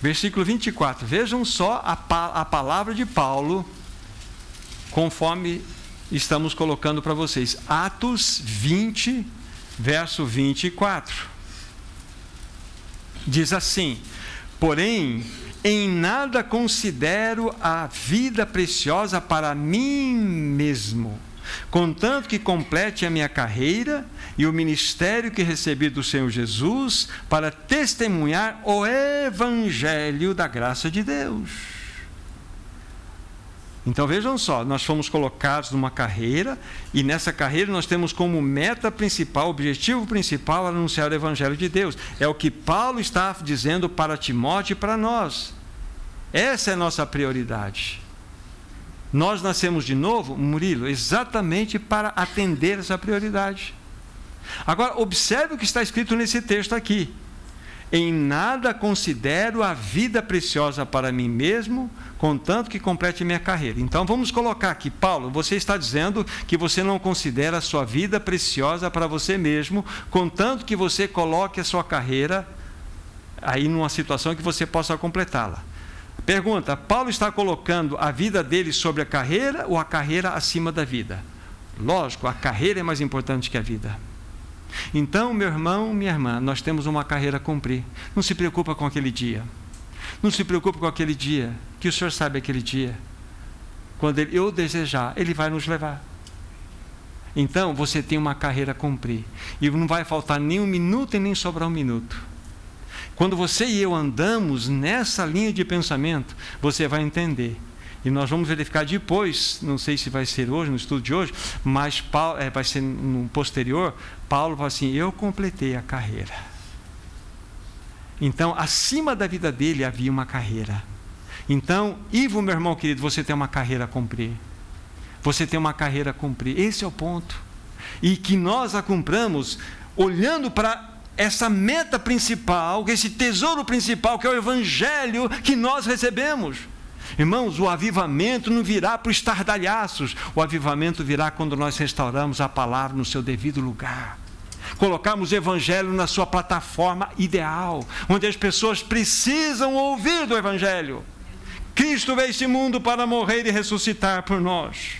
versículo 24. Vejam só a, a palavra de Paulo, conforme estamos colocando para vocês. Atos 20, verso 24. Diz assim: Porém, em nada considero a vida preciosa para mim mesmo contanto que complete a minha carreira e o ministério que recebi do Senhor Jesus para testemunhar o evangelho da graça de Deus. Então vejam só, nós fomos colocados numa carreira e nessa carreira nós temos como meta principal, objetivo principal, anunciar o Evangelho de Deus. É o que Paulo está dizendo para Timóteo e para nós. Essa é a nossa prioridade. Nós nascemos de novo, Murilo, exatamente para atender essa prioridade. Agora, observe o que está escrito nesse texto aqui. Em nada considero a vida preciosa para mim mesmo, contanto que complete minha carreira. Então vamos colocar aqui, Paulo, você está dizendo que você não considera a sua vida preciosa para você mesmo, contanto que você coloque a sua carreira aí numa situação que você possa completá-la. Pergunta: Paulo está colocando a vida dele sobre a carreira ou a carreira acima da vida? Lógico, a carreira é mais importante que a vida. Então, meu irmão, minha irmã, nós temos uma carreira a cumprir. Não se preocupa com aquele dia. Não se preocupe com aquele dia, que o Senhor sabe aquele dia. quando ele, eu desejar, ele vai nos levar. Então você tem uma carreira a cumprir. E não vai faltar nem um minuto e nem sobrar um minuto. Quando você e eu andamos nessa linha de pensamento, você vai entender. E nós vamos verificar depois, não sei se vai ser hoje, no estudo de hoje, mas Paulo, é, vai ser no posterior. Paulo fala assim: Eu completei a carreira. Então, acima da vida dele havia uma carreira. Então, Ivo, meu irmão querido, você tem uma carreira a cumprir. Você tem uma carreira a cumprir. Esse é o ponto. E que nós a cumpramos olhando para essa meta principal, esse tesouro principal, que é o Evangelho que nós recebemos. Irmãos, o avivamento não virá para os estardalhaços, o avivamento virá quando nós restauramos a palavra no seu devido lugar. Colocarmos o Evangelho na sua plataforma ideal, onde as pessoas precisam ouvir do Evangelho. Cristo veio este mundo para morrer e ressuscitar por nós.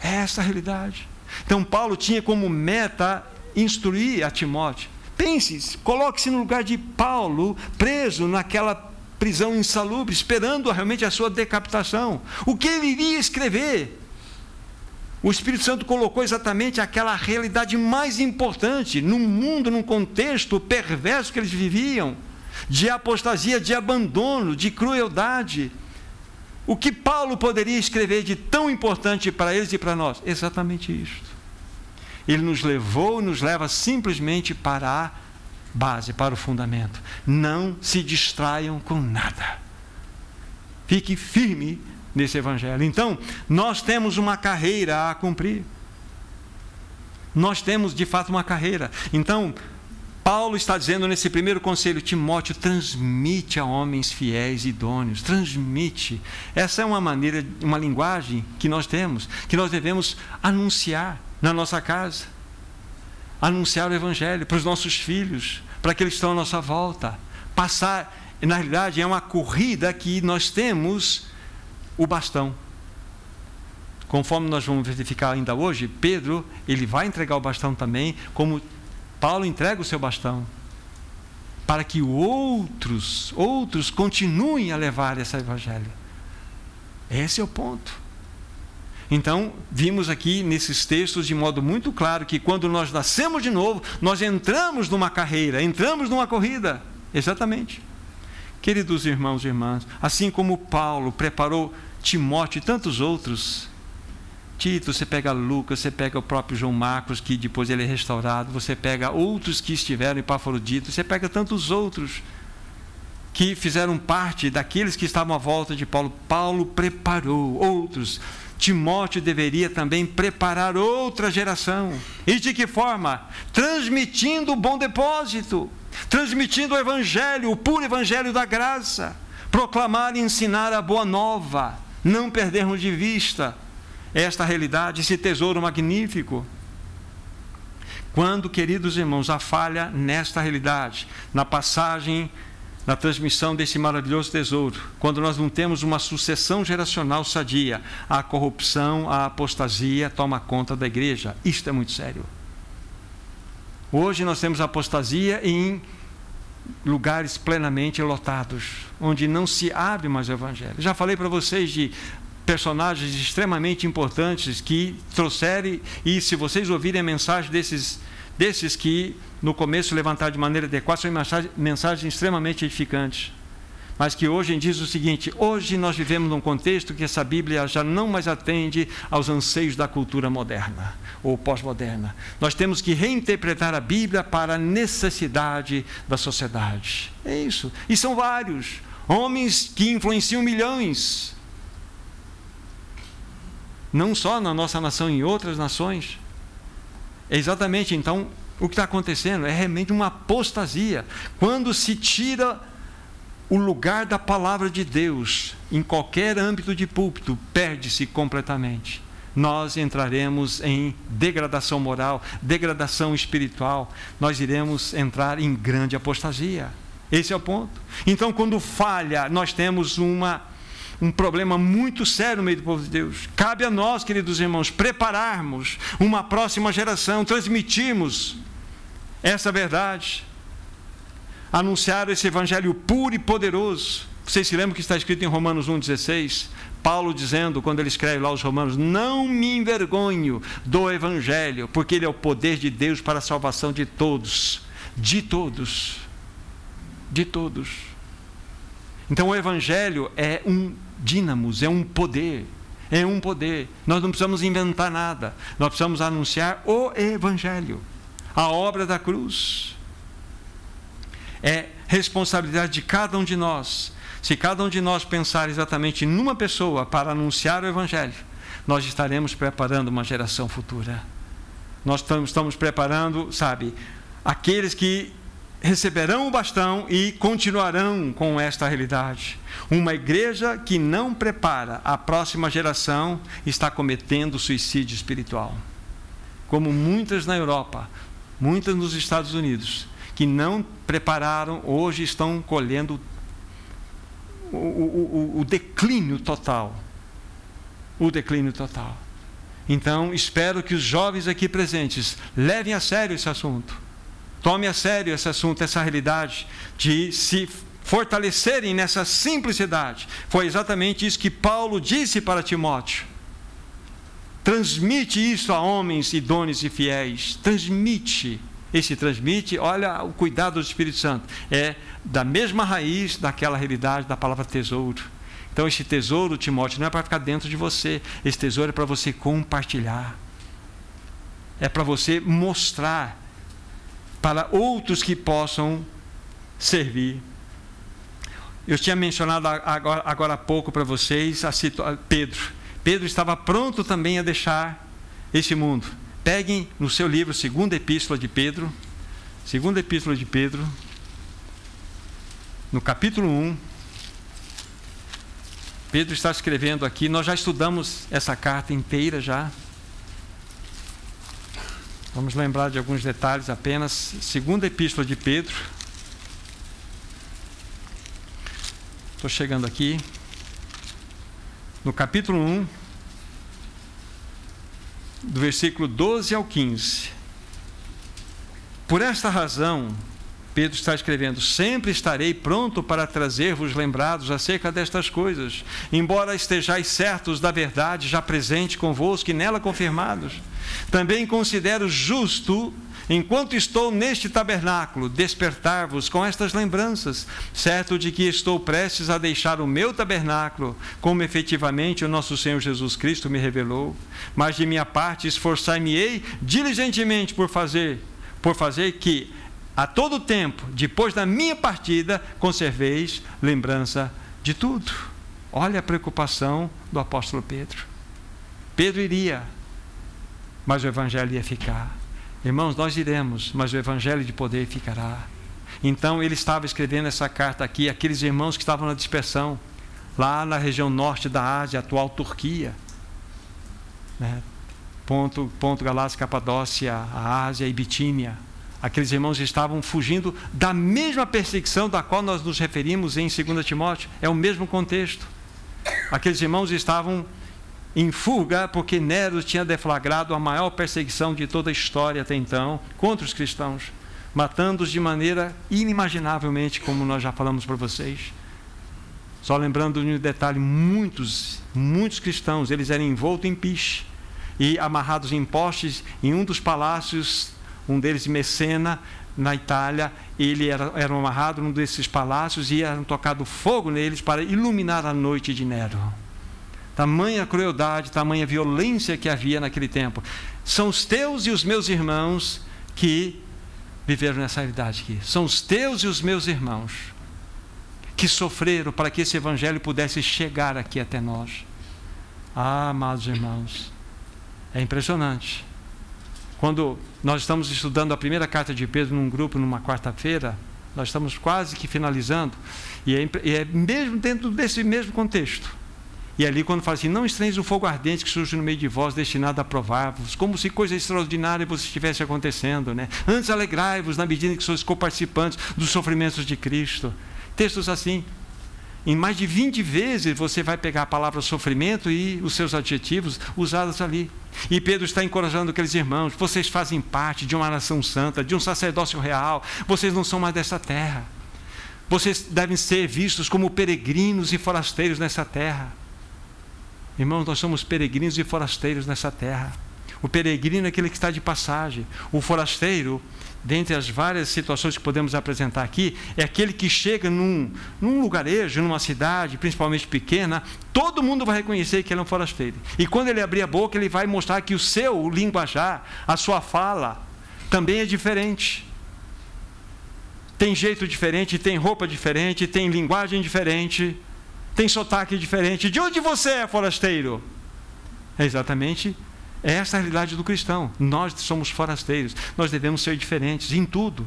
É essa a realidade. Então, Paulo tinha como meta instruir a Timóteo. Pense, coloque-se no lugar de Paulo, preso naquela prisão insalubre, esperando realmente a sua decapitação. O que ele iria escrever? O Espírito Santo colocou exatamente aquela realidade mais importante no mundo, num contexto perverso que eles viviam de apostasia, de abandono, de crueldade. O que Paulo poderia escrever de tão importante para eles e para nós? Exatamente isto. Ele nos levou nos leva simplesmente para a base, para o fundamento. Não se distraiam com nada. Fique firme nesse evangelho. Então, nós temos uma carreira a cumprir. Nós temos de fato uma carreira. Então, Paulo está dizendo nesse primeiro conselho, Timóteo, transmite a homens fiéis e idôneos, transmite. Essa é uma maneira, uma linguagem que nós temos, que nós devemos anunciar na nossa casa, anunciar o Evangelho para os nossos filhos, para aqueles que estão à nossa volta. Passar, na realidade, é uma corrida que nós temos o bastão. Conforme nós vamos verificar ainda hoje, Pedro, ele vai entregar o bastão também, como Paulo entrega o seu bastão para que outros, outros continuem a levar esse evangelho. Esse é o ponto. Então, vimos aqui nesses textos de modo muito claro que quando nós nascemos de novo, nós entramos numa carreira, entramos numa corrida. Exatamente. Queridos irmãos e irmãs, assim como Paulo preparou Timóteo e tantos outros Tito, você pega Lucas, você pega o próprio João Marcos, que depois ele é restaurado, você pega outros que estiveram em Epafrodito, você pega tantos outros que fizeram parte daqueles que estavam à volta de Paulo. Paulo preparou outros. Timóteo deveria também preparar outra geração. E de que forma? Transmitindo o bom depósito, transmitindo o evangelho, o puro evangelho da graça, proclamar e ensinar a boa nova, não perdermos de vista esta realidade, esse tesouro magnífico. Quando, queridos irmãos, a falha nesta realidade, na passagem, na transmissão desse maravilhoso tesouro, quando nós não temos uma sucessão geracional sadia, a corrupção, a apostasia toma conta da igreja. Isto é muito sério. Hoje nós temos apostasia em lugares plenamente lotados, onde não se abre mais o evangelho. Já falei para vocês de personagens extremamente importantes que trouxeram, e se vocês ouvirem a mensagem desses, desses que no começo levantaram de maneira adequada, são mensagens, mensagens extremamente edificantes. Mas que hoje diz o seguinte: hoje nós vivemos num contexto que essa Bíblia já não mais atende aos anseios da cultura moderna ou pós-moderna. Nós temos que reinterpretar a Bíblia para a necessidade da sociedade. É isso. E são vários homens que influenciam milhões não só na nossa nação, em outras nações. É exatamente então o que está acontecendo é realmente uma apostasia. Quando se tira o lugar da palavra de Deus em qualquer âmbito de púlpito, perde-se completamente. Nós entraremos em degradação moral, degradação espiritual, nós iremos entrar em grande apostasia. Esse é o ponto. Então, quando falha, nós temos uma um problema muito sério no meio do povo de Deus. Cabe a nós, queridos irmãos, prepararmos uma próxima geração, transmitirmos essa verdade, anunciar esse evangelho puro e poderoso Vocês se lembram que está escrito em Romanos 1,16? Paulo dizendo, quando ele escreve lá os Romanos: Não me envergonho do Evangelho, porque ele é o poder de Deus para a salvação de todos. De todos. De todos. Então o Evangelho é um dínamos, é um poder. É um poder. Nós não precisamos inventar nada. Nós precisamos anunciar o Evangelho, a obra da cruz. É responsabilidade de cada um de nós se cada um de nós pensar exatamente numa pessoa para anunciar o Evangelho, nós estaremos preparando uma geração futura. Nós estamos preparando, sabe, aqueles que receberão o bastão e continuarão com esta realidade. Uma igreja que não prepara a próxima geração está cometendo suicídio espiritual. Como muitas na Europa, muitas nos Estados Unidos, que não prepararam, hoje estão colhendo o, o, o declínio total. O declínio total. Então, espero que os jovens aqui presentes levem a sério esse assunto. Tome a sério esse assunto, essa realidade de se fortalecerem nessa simplicidade. Foi exatamente isso que Paulo disse para Timóteo. Transmite isso a homens idôneos e fiéis. Transmite. Esse transmite, olha o cuidado do Espírito Santo. É da mesma raiz daquela realidade da palavra tesouro. Então, esse tesouro, Timóteo, não é para ficar dentro de você, esse tesouro é para você compartilhar, é para você mostrar para outros que possam servir. Eu tinha mencionado agora, agora há pouco para vocês a Pedro. Pedro estava pronto também a deixar esse mundo. Peguem no seu livro, segunda epístola de Pedro, segunda epístola de Pedro, no capítulo 1, Pedro está escrevendo aqui, nós já estudamos essa carta inteira já. Vamos lembrar de alguns detalhes apenas. Segunda epístola de Pedro. Estou chegando aqui. No capítulo 1, do versículo 12 ao 15. Por esta razão, Pedro está escrevendo: Sempre estarei pronto para trazer-vos lembrados acerca destas coisas, embora estejais certos da verdade já presente convosco e nela confirmados. Também considero justo, enquanto estou neste tabernáculo, despertar-vos com estas lembranças, certo de que estou prestes a deixar o meu tabernáculo, como efetivamente o nosso Senhor Jesus Cristo me revelou. Mas de minha parte esforçar-me-ei diligentemente por fazer, por fazer que a todo tempo, depois da minha partida, conserveis lembrança de tudo. Olha a preocupação do apóstolo Pedro. Pedro iria, mas o evangelho ia ficar. Irmãos, nós iremos, mas o evangelho de poder ficará. Então ele estava escrevendo essa carta aqui, aqueles irmãos que estavam na dispersão, lá na região norte da Ásia, atual Turquia. Né? Ponto, ponto Galácia, Capadócia, a Ásia e Bitínia Aqueles irmãos estavam fugindo da mesma perseguição da qual nós nos referimos em 2 Timóteo. É o mesmo contexto. Aqueles irmãos estavam em fuga porque Nero tinha deflagrado a maior perseguição de toda a história até então contra os cristãos, matando-os de maneira inimaginavelmente, como nós já falamos para vocês. Só lembrando de um detalhe, muitos, muitos cristãos, eles eram envoltos em piche e amarrados em postes em um dos palácios um deles de Messena, na Itália, ele era, era amarrado num desses palácios e era tocado fogo neles para iluminar a noite de Nero. Tamanha crueldade, tamanha violência que havia naquele tempo. São os teus e os meus irmãos que viveram nessa realidade aqui. São os teus e os meus irmãos que sofreram para que esse evangelho pudesse chegar aqui até nós. Ah, amados irmãos, é impressionante. Quando nós estamos estudando a primeira carta de Pedro num grupo numa quarta-feira, nós estamos quase que finalizando, e é, e é, mesmo dentro desse mesmo contexto. E ali, quando fala assim, não estranhes o fogo ardente que surge no meio de vós, destinado a provar-vos, como se coisa extraordinária vos estivesse acontecendo. Né? Antes alegrai-vos na medida em que sois coparticipantes dos sofrimentos de Cristo. Textos assim. Em mais de 20 vezes você vai pegar a palavra sofrimento e os seus adjetivos usados ali. E Pedro está encorajando aqueles irmãos: vocês fazem parte de uma nação santa, de um sacerdócio real, vocês não são mais dessa terra. Vocês devem ser vistos como peregrinos e forasteiros nessa terra. Irmãos, nós somos peregrinos e forasteiros nessa terra. O peregrino é aquele que está de passagem. O forasteiro, dentre as várias situações que podemos apresentar aqui, é aquele que chega num, num lugarejo, numa cidade, principalmente pequena, todo mundo vai reconhecer que ele é um forasteiro. E quando ele abrir a boca, ele vai mostrar que o seu linguajar, a sua fala, também é diferente. Tem jeito diferente, tem roupa diferente, tem linguagem diferente, tem sotaque diferente. De onde você é, forasteiro? É exatamente é essa a realidade do cristão. Nós somos forasteiros. Nós devemos ser diferentes em tudo.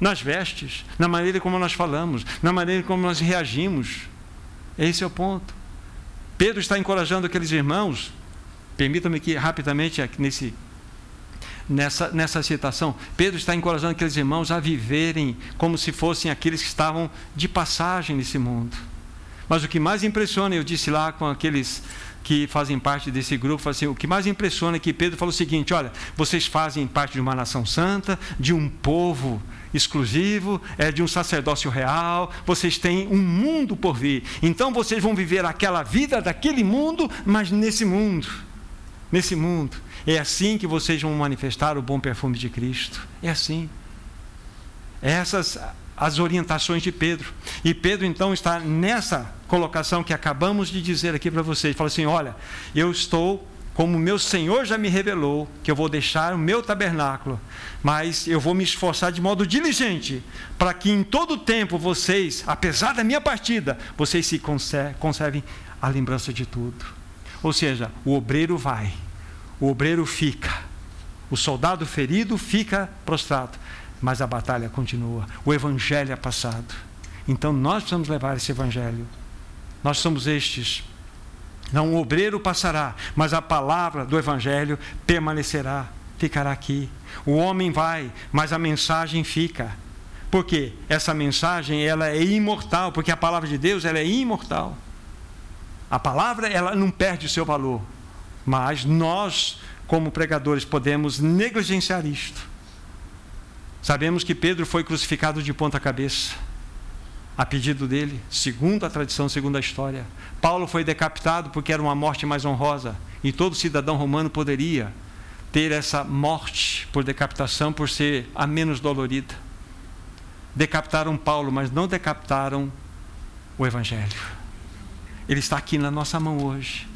Nas vestes, na maneira como nós falamos, na maneira como nós reagimos. Esse é o ponto. Pedro está encorajando aqueles irmãos. Permita-me que rapidamente nesse nessa, nessa citação, Pedro está encorajando aqueles irmãos a viverem como se fossem aqueles que estavam de passagem nesse mundo. Mas o que mais impressiona, eu disse lá com aqueles que fazem parte desse grupo, assim, o que mais impressiona é que Pedro falou o seguinte: olha, vocês fazem parte de uma nação santa, de um povo exclusivo, é de um sacerdócio real, vocês têm um mundo por vir. Então vocês vão viver aquela vida daquele mundo, mas nesse mundo. Nesse mundo. É assim que vocês vão manifestar o bom perfume de Cristo. É assim. Essas as orientações de Pedro. E Pedro então está nessa colocação que acabamos de dizer aqui para vocês. Fala assim: olha, eu estou, como meu Senhor já me revelou, que eu vou deixar o meu tabernáculo, mas eu vou me esforçar de modo diligente para que em todo o tempo vocês, apesar da minha partida, vocês se conservem a lembrança de tudo. Ou seja, o obreiro vai, o obreiro fica, o soldado ferido fica prostrado mas a batalha continua. O evangelho é passado. Então nós precisamos levar esse evangelho. Nós somos estes. Não o obreiro passará, mas a palavra do evangelho permanecerá, ficará aqui. O homem vai, mas a mensagem fica. Porque essa mensagem ela é imortal, porque a palavra de Deus ela é imortal. A palavra ela não perde o seu valor, mas nós como pregadores podemos negligenciar isto Sabemos que Pedro foi crucificado de ponta cabeça, a pedido dele, segundo a tradição, segundo a história. Paulo foi decapitado porque era uma morte mais honrosa, e todo cidadão romano poderia ter essa morte por decapitação por ser a menos dolorida. Decapitaram Paulo, mas não decapitaram o Evangelho. Ele está aqui na nossa mão hoje.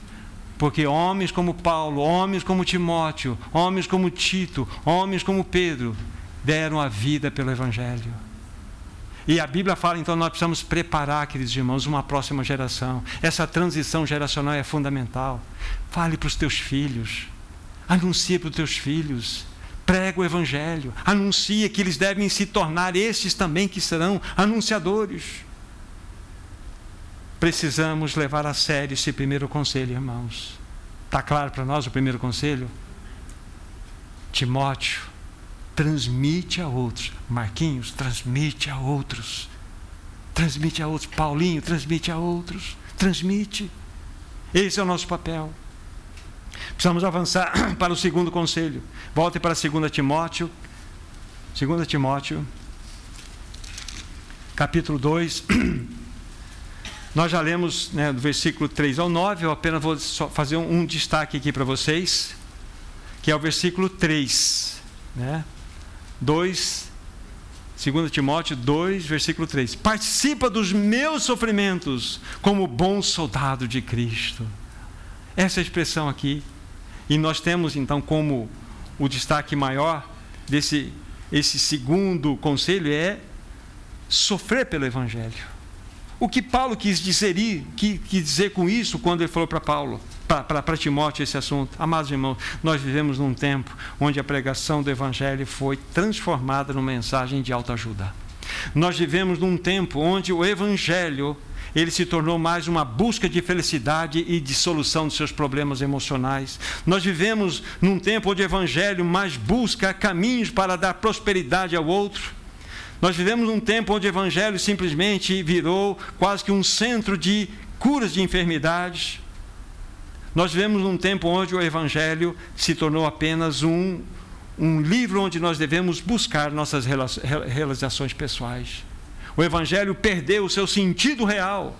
Porque homens como Paulo, homens como Timóteo, homens como Tito, homens como Pedro, deram a vida pelo Evangelho. E a Bíblia fala, então, nós precisamos preparar, queridos irmãos, uma próxima geração. Essa transição geracional é fundamental. Fale para os teus filhos, anuncie para os teus filhos, prega o Evangelho, anuncie que eles devem se tornar estes também que serão anunciadores. Precisamos levar a sério esse primeiro conselho, irmãos. Está claro para nós o primeiro conselho? Timóteo, transmite a outros. Marquinhos, transmite a outros. Transmite a outros. Paulinho, transmite a outros. Transmite. Esse é o nosso papel. Precisamos avançar <clears throat> para o segundo conselho. Volte para 2 Timóteo. 2 Timóteo, capítulo 2. <clears throat> Nós já lemos né, do versículo 3 ao 9, eu apenas vou fazer um, um destaque aqui para vocês, que é o versículo 3. Né? 2, 2 Timóteo 2, versículo 3. Participa dos meus sofrimentos como bom soldado de Cristo. Essa é expressão aqui. E nós temos então como o destaque maior desse esse segundo conselho é sofrer pelo evangelho. O que Paulo quis dizer, quis dizer com isso quando ele falou para Paulo? Para Timóteo esse assunto. Amados irmãos, nós vivemos num tempo onde a pregação do Evangelho foi transformada numa mensagem de autoajuda. Nós vivemos num tempo onde o Evangelho ele se tornou mais uma busca de felicidade e de solução dos seus problemas emocionais. Nós vivemos num tempo onde o Evangelho mais busca caminhos para dar prosperidade ao outro. Nós vivemos num tempo onde o Evangelho simplesmente virou quase que um centro de curas de enfermidades. Nós vivemos num tempo onde o Evangelho se tornou apenas um, um livro onde nós devemos buscar nossas realizações pessoais. o Evangelho perdeu o seu sentido real.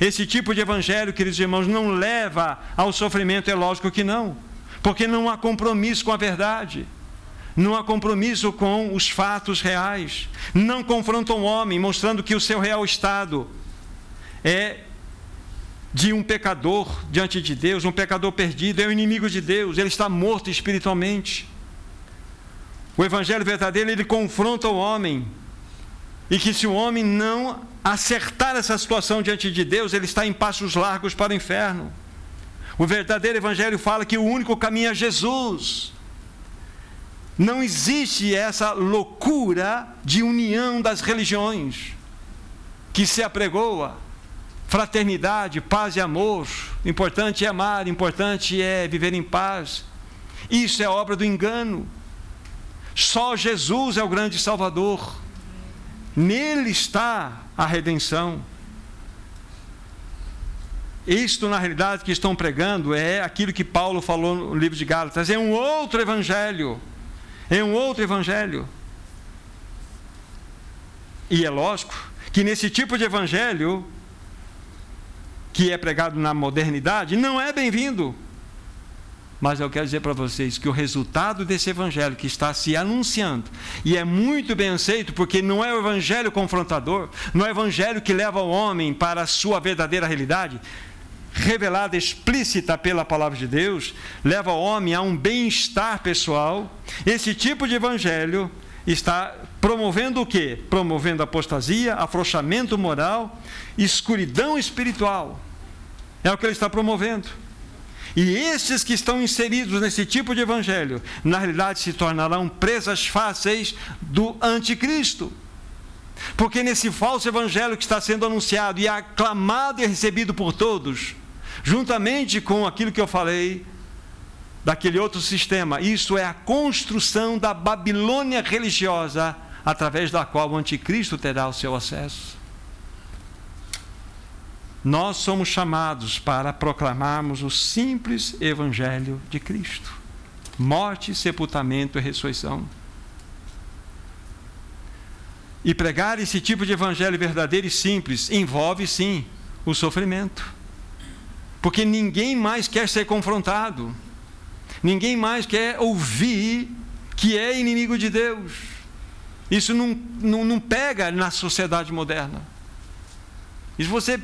Esse tipo de Evangelho, queridos irmãos, não leva ao sofrimento, é lógico que não, porque não há compromisso com a verdade não há compromisso com os fatos reais, não confronta o homem, mostrando que o seu real estado é de um pecador diante de Deus, um pecador perdido, é o inimigo de Deus, ele está morto espiritualmente. O evangelho verdadeiro ele confronta o homem e que se o homem não acertar essa situação diante de Deus, ele está em passos largos para o inferno. O verdadeiro evangelho fala que o único caminho é Jesus. Não existe essa loucura de união das religiões que se apregoa. Fraternidade, paz e amor. Importante é amar, importante é viver em paz. Isso é obra do engano. Só Jesus é o grande Salvador. Nele está a redenção. Isto, na realidade, que estão pregando é aquilo que Paulo falou no livro de Gálatas: é um outro evangelho em um outro evangelho. E é lógico que nesse tipo de evangelho, que é pregado na modernidade, não é bem-vindo. Mas eu quero dizer para vocês que o resultado desse evangelho que está se anunciando, e é muito bem aceito, porque não é o evangelho confrontador, não é o evangelho que leva o homem para a sua verdadeira realidade, revelada explícita pela palavra de Deus, leva o homem a um bem-estar pessoal. Esse tipo de evangelho está promovendo o quê? Promovendo apostasia, afrouxamento moral, escuridão espiritual. É o que ele está promovendo. E esses que estão inseridos nesse tipo de evangelho, na realidade se tornarão presas fáceis do anticristo. Porque nesse falso evangelho que está sendo anunciado e aclamado e recebido por todos, juntamente com aquilo que eu falei daquele outro sistema. Isso é a construção da Babilônia religiosa, através da qual o anticristo terá o seu acesso. Nós somos chamados para proclamarmos o simples evangelho de Cristo: morte, sepultamento e ressurreição. E pregar esse tipo de evangelho verdadeiro e simples envolve sim o sofrimento porque ninguém mais quer ser confrontado, ninguém mais quer ouvir que é inimigo de Deus. Isso não, não, não pega na sociedade moderna. E você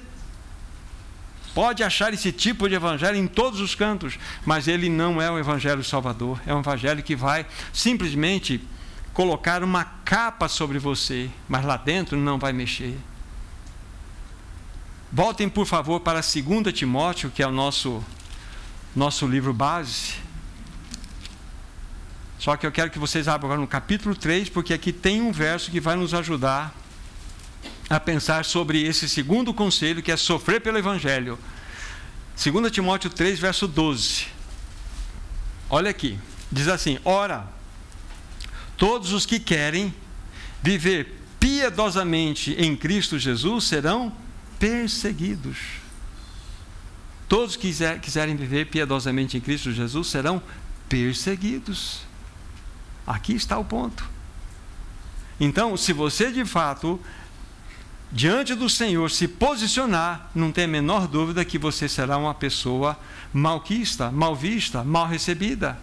pode achar esse tipo de evangelho em todos os cantos, mas ele não é o evangelho salvador, é um evangelho que vai simplesmente colocar uma capa sobre você, mas lá dentro não vai mexer. Voltem, por favor, para 2 Timóteo, que é o nosso, nosso livro base. Só que eu quero que vocês abram agora no capítulo 3, porque aqui tem um verso que vai nos ajudar a pensar sobre esse segundo conselho, que é sofrer pelo Evangelho. 2 Timóteo 3, verso 12. Olha aqui, diz assim: Ora, todos os que querem viver piedosamente em Cristo Jesus serão perseguidos. Todos que quiser, quiserem viver piedosamente em Cristo Jesus serão perseguidos. Aqui está o ponto. Então, se você de fato, diante do Senhor, se posicionar, não tem a menor dúvida que você será uma pessoa malquista, mal vista, mal recebida.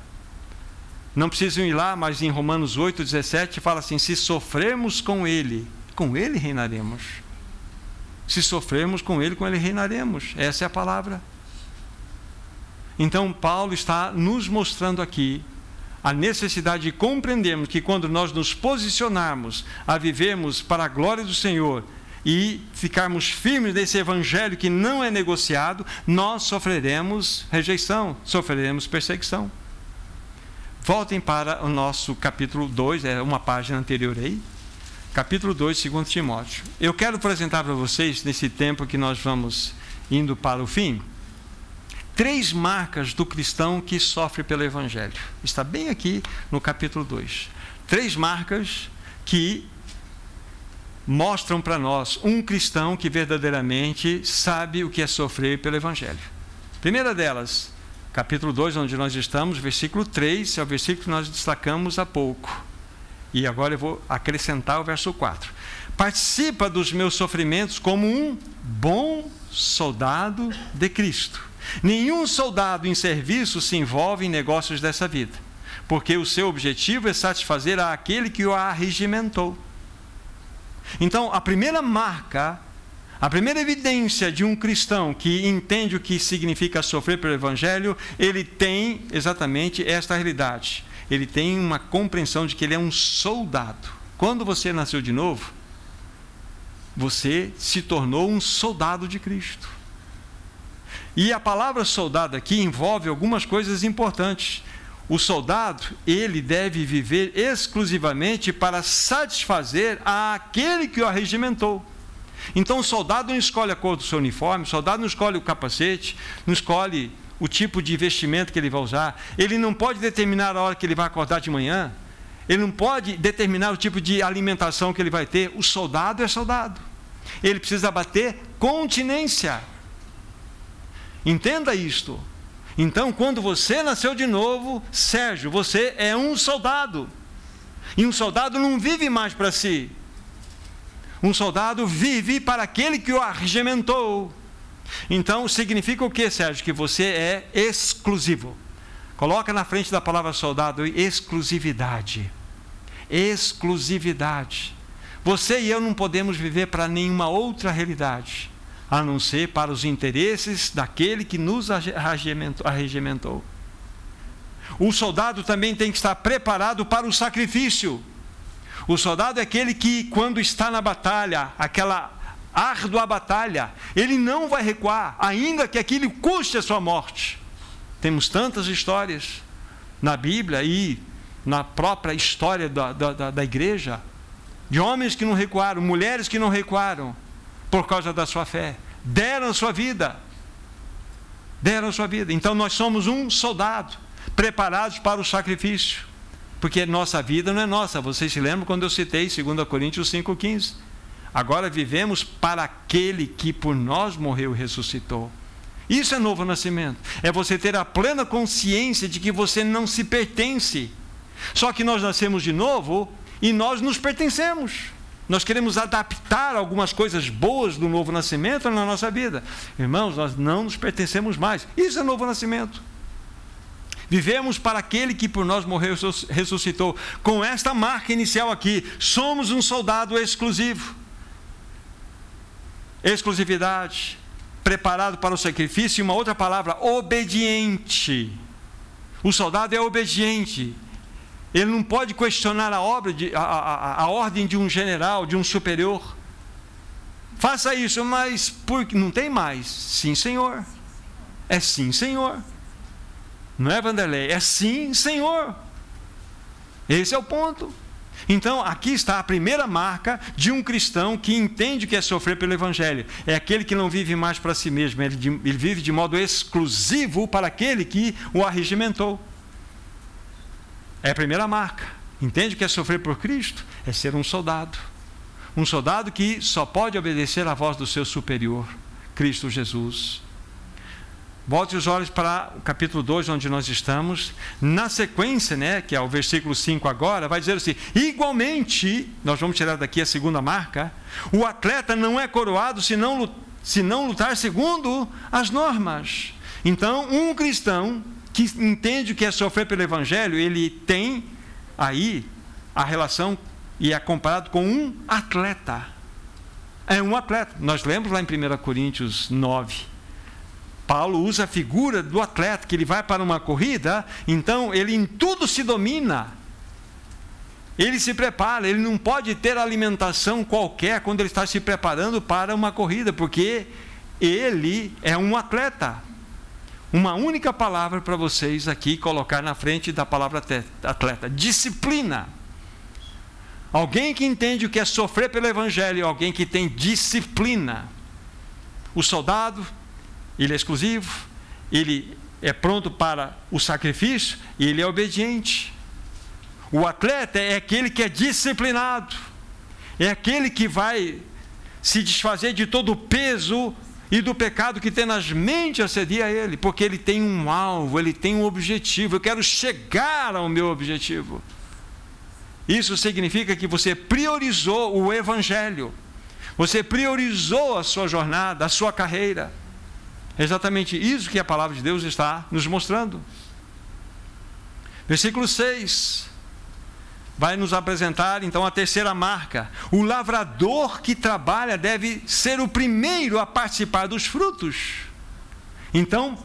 Não precisam ir lá, mas em Romanos 8, 17 fala assim: se sofrermos com Ele, com Ele reinaremos. Se sofrermos com Ele, com Ele reinaremos. Essa é a palavra. Então, Paulo está nos mostrando aqui a necessidade de compreendermos que quando nós nos posicionarmos a vivermos para a glória do Senhor e ficarmos firmes nesse evangelho que não é negociado, nós sofreremos rejeição, sofreremos perseguição. Voltem para o nosso capítulo 2, é uma página anterior aí capítulo 2, 2 Timóteo. Eu quero apresentar para vocês, nesse tempo que nós vamos indo para o fim, três marcas do cristão que sofre pelo Evangelho. Está bem aqui no capítulo 2. Três marcas que mostram para nós um cristão que verdadeiramente sabe o que é sofrer pelo Evangelho. Primeira delas, capítulo 2, onde nós estamos, versículo 3, é o versículo que nós destacamos há pouco. E agora eu vou acrescentar o verso 4. participa dos meus sofrimentos como um bom soldado de Cristo. Nenhum soldado em serviço se envolve em negócios dessa vida, porque o seu objetivo é satisfazer aquele que o arregimentou. Então, a primeira marca, a primeira evidência de um cristão que entende o que significa sofrer pelo Evangelho, ele tem exatamente esta realidade. Ele tem uma compreensão de que ele é um soldado. Quando você nasceu de novo, você se tornou um soldado de Cristo. E a palavra soldado aqui envolve algumas coisas importantes. O soldado, ele deve viver exclusivamente para satisfazer aquele que o arregimentou. Então o soldado não escolhe a cor do seu uniforme, o soldado não escolhe o capacete, não escolhe o tipo de vestimento que ele vai usar, ele não pode determinar a hora que ele vai acordar de manhã, ele não pode determinar o tipo de alimentação que ele vai ter. O soldado é soldado. Ele precisa bater continência. Entenda isto. Então, quando você nasceu de novo, Sérgio, você é um soldado. E um soldado não vive mais para si. Um soldado vive para aquele que o arregimentou. Então, significa o que, Sérgio? Que você é exclusivo. Coloca na frente da palavra soldado exclusividade. Exclusividade. Você e eu não podemos viver para nenhuma outra realidade a não ser para os interesses daquele que nos arregimentou. O soldado também tem que estar preparado para o sacrifício. O soldado é aquele que, quando está na batalha, aquela árdua batalha, ele não vai recuar, ainda que aquilo custe a sua morte. Temos tantas histórias na Bíblia e na própria história da, da, da igreja, de homens que não recuaram, mulheres que não recuaram, por causa da sua fé. Deram sua vida. Deram sua vida. Então nós somos um soldado, preparados para o sacrifício. Porque nossa vida não é nossa. Vocês se lembram quando eu citei 2 Coríntios 5,15? Agora vivemos para aquele que por nós morreu e ressuscitou. Isso é novo nascimento. É você ter a plena consciência de que você não se pertence. Só que nós nascemos de novo e nós nos pertencemos. Nós queremos adaptar algumas coisas boas do novo nascimento na nossa vida. Irmãos, nós não nos pertencemos mais. Isso é novo nascimento. Vivemos para aquele que por nós morreu e ressuscitou. Com esta marca inicial aqui, somos um soldado exclusivo. Exclusividade, preparado para o sacrifício, e uma outra palavra, obediente. O soldado é obediente. Ele não pode questionar a, obra de, a, a, a ordem de um general, de um superior. Faça isso, mas por, não tem mais. Sim, senhor. É sim, senhor. Não é, Vanderlei? É sim, senhor. Esse é o ponto. Então, aqui está a primeira marca de um cristão que entende que é sofrer pelo Evangelho. É aquele que não vive mais para si mesmo, ele, ele vive de modo exclusivo para aquele que o arregimentou. É a primeira marca. Entende o que é sofrer por Cristo? É ser um soldado. Um soldado que só pode obedecer à voz do seu superior, Cristo Jesus. Volte os olhos para o capítulo 2, onde nós estamos. Na sequência, né, que é o versículo 5 agora, vai dizer assim: igualmente, nós vamos tirar daqui a segunda marca, o atleta não é coroado se não, se não lutar segundo as normas. Então, um cristão que entende o que é sofrer pelo Evangelho, ele tem aí a relação e é comparado com um atleta. É um atleta. Nós lemos lá em 1 Coríntios 9. Paulo usa a figura do atleta, que ele vai para uma corrida, então ele em tudo se domina. Ele se prepara, ele não pode ter alimentação qualquer quando ele está se preparando para uma corrida, porque ele é um atleta uma única palavra para vocês aqui colocar na frente da palavra atleta: disciplina. Alguém que entende o que é sofrer pelo Evangelho, alguém que tem disciplina. O soldado, ele é exclusivo, ele é pronto para o sacrifício e ele é obediente. O atleta é aquele que é disciplinado, é aquele que vai se desfazer de todo o peso e do pecado que tenazmente assedia a ele, porque ele tem um alvo, ele tem um objetivo. Eu quero chegar ao meu objetivo. Isso significa que você priorizou o Evangelho, você priorizou a sua jornada, a sua carreira. É exatamente isso que a palavra de Deus está nos mostrando. Versículo 6 vai nos apresentar então a terceira marca. O lavrador que trabalha deve ser o primeiro a participar dos frutos. Então,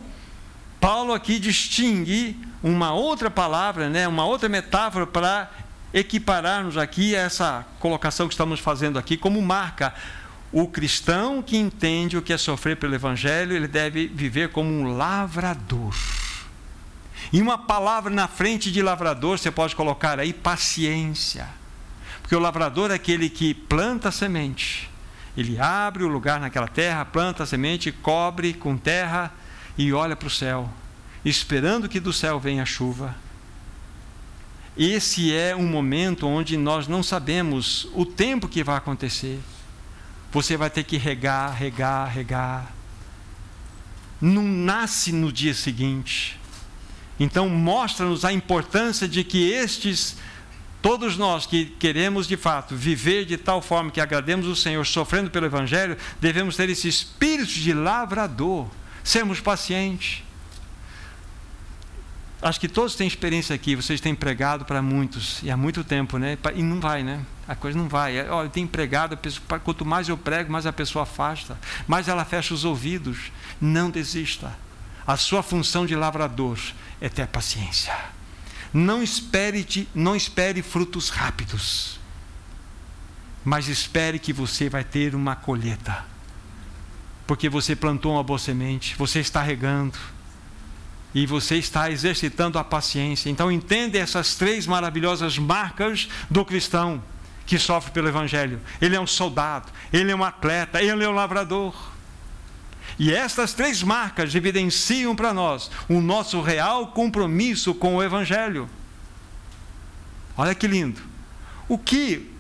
Paulo aqui distingue uma outra palavra, né, uma outra metáfora para equipararmos aqui essa colocação que estamos fazendo aqui como marca. O cristão que entende o que é sofrer pelo evangelho, ele deve viver como um lavrador. E uma palavra na frente de lavrador, você pode colocar aí paciência. Porque o lavrador é aquele que planta a semente. Ele abre o lugar naquela terra, planta a semente, cobre com terra e olha para o céu, esperando que do céu venha a chuva. Esse é um momento onde nós não sabemos o tempo que vai acontecer. Você vai ter que regar, regar, regar. Não nasce no dia seguinte. Então, mostra-nos a importância de que estes, todos nós que queremos de fato viver de tal forma que agrademos o Senhor, sofrendo pelo Evangelho, devemos ter esse espírito de lavrador, sermos pacientes. Acho que todos têm experiência aqui, vocês têm pregado para muitos, e há muito tempo, né? E não vai, né? A coisa não vai. É, olha, tem pregado, quanto mais eu prego, mais a pessoa afasta, mais ela fecha os ouvidos. Não desista. A sua função de lavrador é ter paciência. Não espere, não espere frutos rápidos, mas espere que você vai ter uma colheita. Porque você plantou uma boa semente, você está regando, e você está exercitando a paciência. Então entende essas três maravilhosas marcas do cristão que sofre pelo Evangelho. Ele é um soldado, ele é um atleta, ele é um lavrador. E estas três marcas evidenciam para nós o nosso real compromisso com o Evangelho. Olha que lindo. O que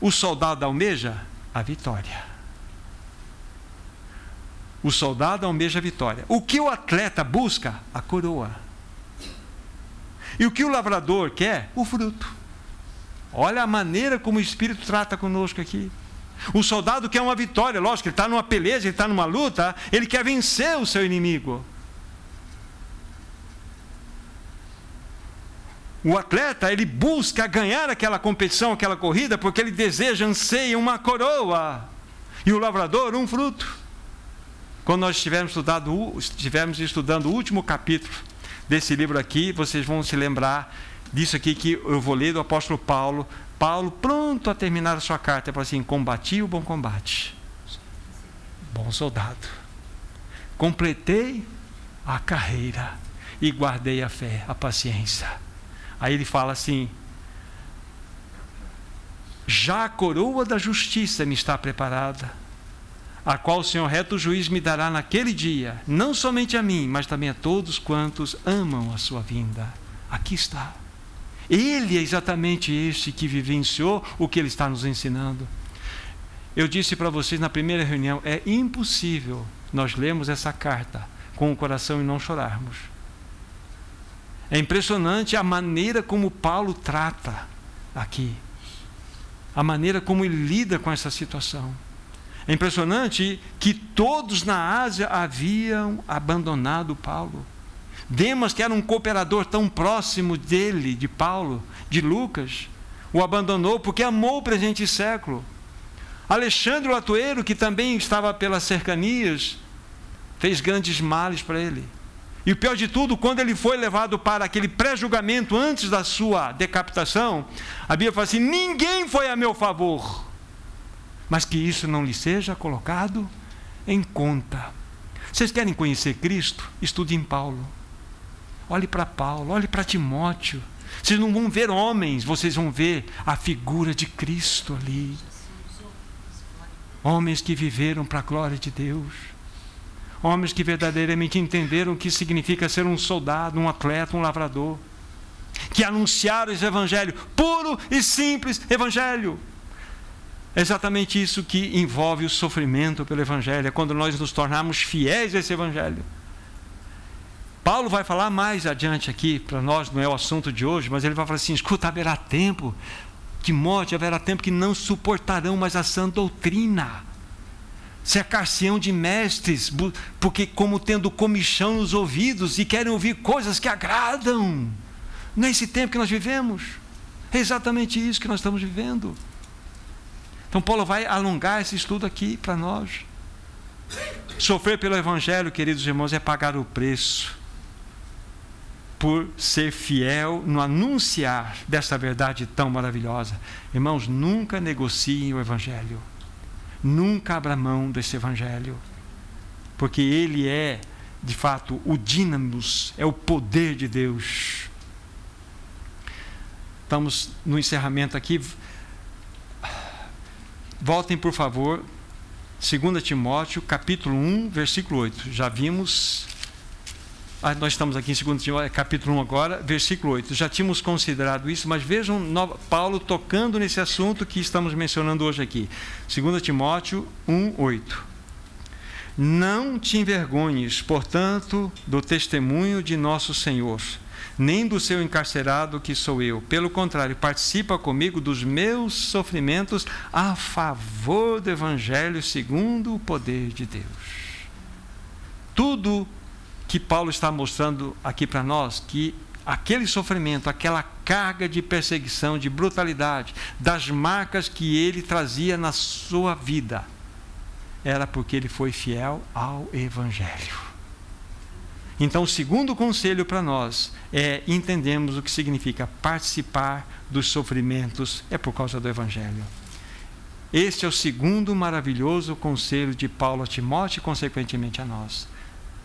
o soldado almeja? A vitória. O soldado almeja a vitória. O que o atleta busca? A coroa. E o que o lavrador quer? O fruto. Olha a maneira como o Espírito trata conosco aqui. O soldado quer uma vitória, lógico, ele está numa peleja, ele está numa luta, ele quer vencer o seu inimigo. O atleta, ele busca ganhar aquela competição, aquela corrida, porque ele deseja, anseia uma coroa. E o lavrador, um fruto. Quando nós estivermos estudando, estivermos estudando o último capítulo desse livro aqui, vocês vão se lembrar disso aqui que eu vou ler do apóstolo Paulo, Paulo, pronto a terminar a sua carta, ele fala assim: combati o bom combate, bom soldado, completei a carreira e guardei a fé, a paciência. Aí ele fala assim: já a coroa da justiça me está preparada, a qual o Senhor reto juiz me dará naquele dia, não somente a mim, mas também a todos quantos amam a sua vinda. Aqui está. Ele é exatamente este que vivenciou o que ele está nos ensinando. Eu disse para vocês na primeira reunião: é impossível nós lermos essa carta com o coração e não chorarmos. É impressionante a maneira como Paulo trata aqui, a maneira como ele lida com essa situação. É impressionante que todos na Ásia haviam abandonado Paulo. Demas, que era um cooperador tão próximo dele, de Paulo, de Lucas, o abandonou porque amou o presente século. Alexandre o Atueiro, que também estava pelas cercanias, fez grandes males para ele. E o pior de tudo, quando ele foi levado para aquele pré-julgamento antes da sua decapitação, a Bíblia fala assim: ninguém foi a meu favor, mas que isso não lhe seja colocado em conta. Vocês querem conhecer Cristo? Estude em Paulo. Olhe para Paulo, olhe para Timóteo. Vocês não vão ver homens, vocês vão ver a figura de Cristo ali. Homens que viveram para a glória de Deus. Homens que verdadeiramente entenderam o que significa ser um soldado, um atleta, um lavrador. Que anunciaram esse evangelho, puro e simples evangelho. É exatamente isso que envolve o sofrimento pelo evangelho, é quando nós nos tornamos fiéis a esse evangelho Paulo vai falar mais adiante aqui, para nós não é o assunto de hoje, mas ele vai falar assim: escuta, haverá tempo de morte, haverá tempo que não suportarão mais a sã doutrina. Cercar-se-ão de mestres, porque como tendo comichão nos ouvidos e querem ouvir coisas que agradam. Nesse tempo que nós vivemos. É exatamente isso que nós estamos vivendo. Então Paulo vai alongar esse estudo aqui para nós. Sofrer pelo Evangelho, queridos irmãos, é pagar o preço por ser fiel no anunciar dessa verdade tão maravilhosa. Irmãos, nunca negociem o Evangelho. Nunca abra mão desse Evangelho. Porque ele é, de fato, o dínamos, é o poder de Deus. Estamos no encerramento aqui. Voltem, por favor, 2 Timóteo, capítulo 1, versículo 8. Já vimos nós estamos aqui em 2 Timóteo, capítulo 1 agora, versículo 8. Já tínhamos considerado isso, mas vejam Paulo tocando nesse assunto que estamos mencionando hoje aqui. 2 Timóteo 1, 8. Não te envergonhes, portanto, do testemunho de nosso Senhor, nem do seu encarcerado que sou eu. Pelo contrário, participa comigo dos meus sofrimentos a favor do Evangelho segundo o poder de Deus. Tudo que Paulo está mostrando aqui para nós que aquele sofrimento, aquela carga de perseguição, de brutalidade, das marcas que ele trazia na sua vida, era porque ele foi fiel ao Evangelho. Então, o segundo conselho para nós é entendermos o que significa participar dos sofrimentos, é por causa do Evangelho. Este é o segundo maravilhoso conselho de Paulo a Timóteo e, consequentemente, a nós.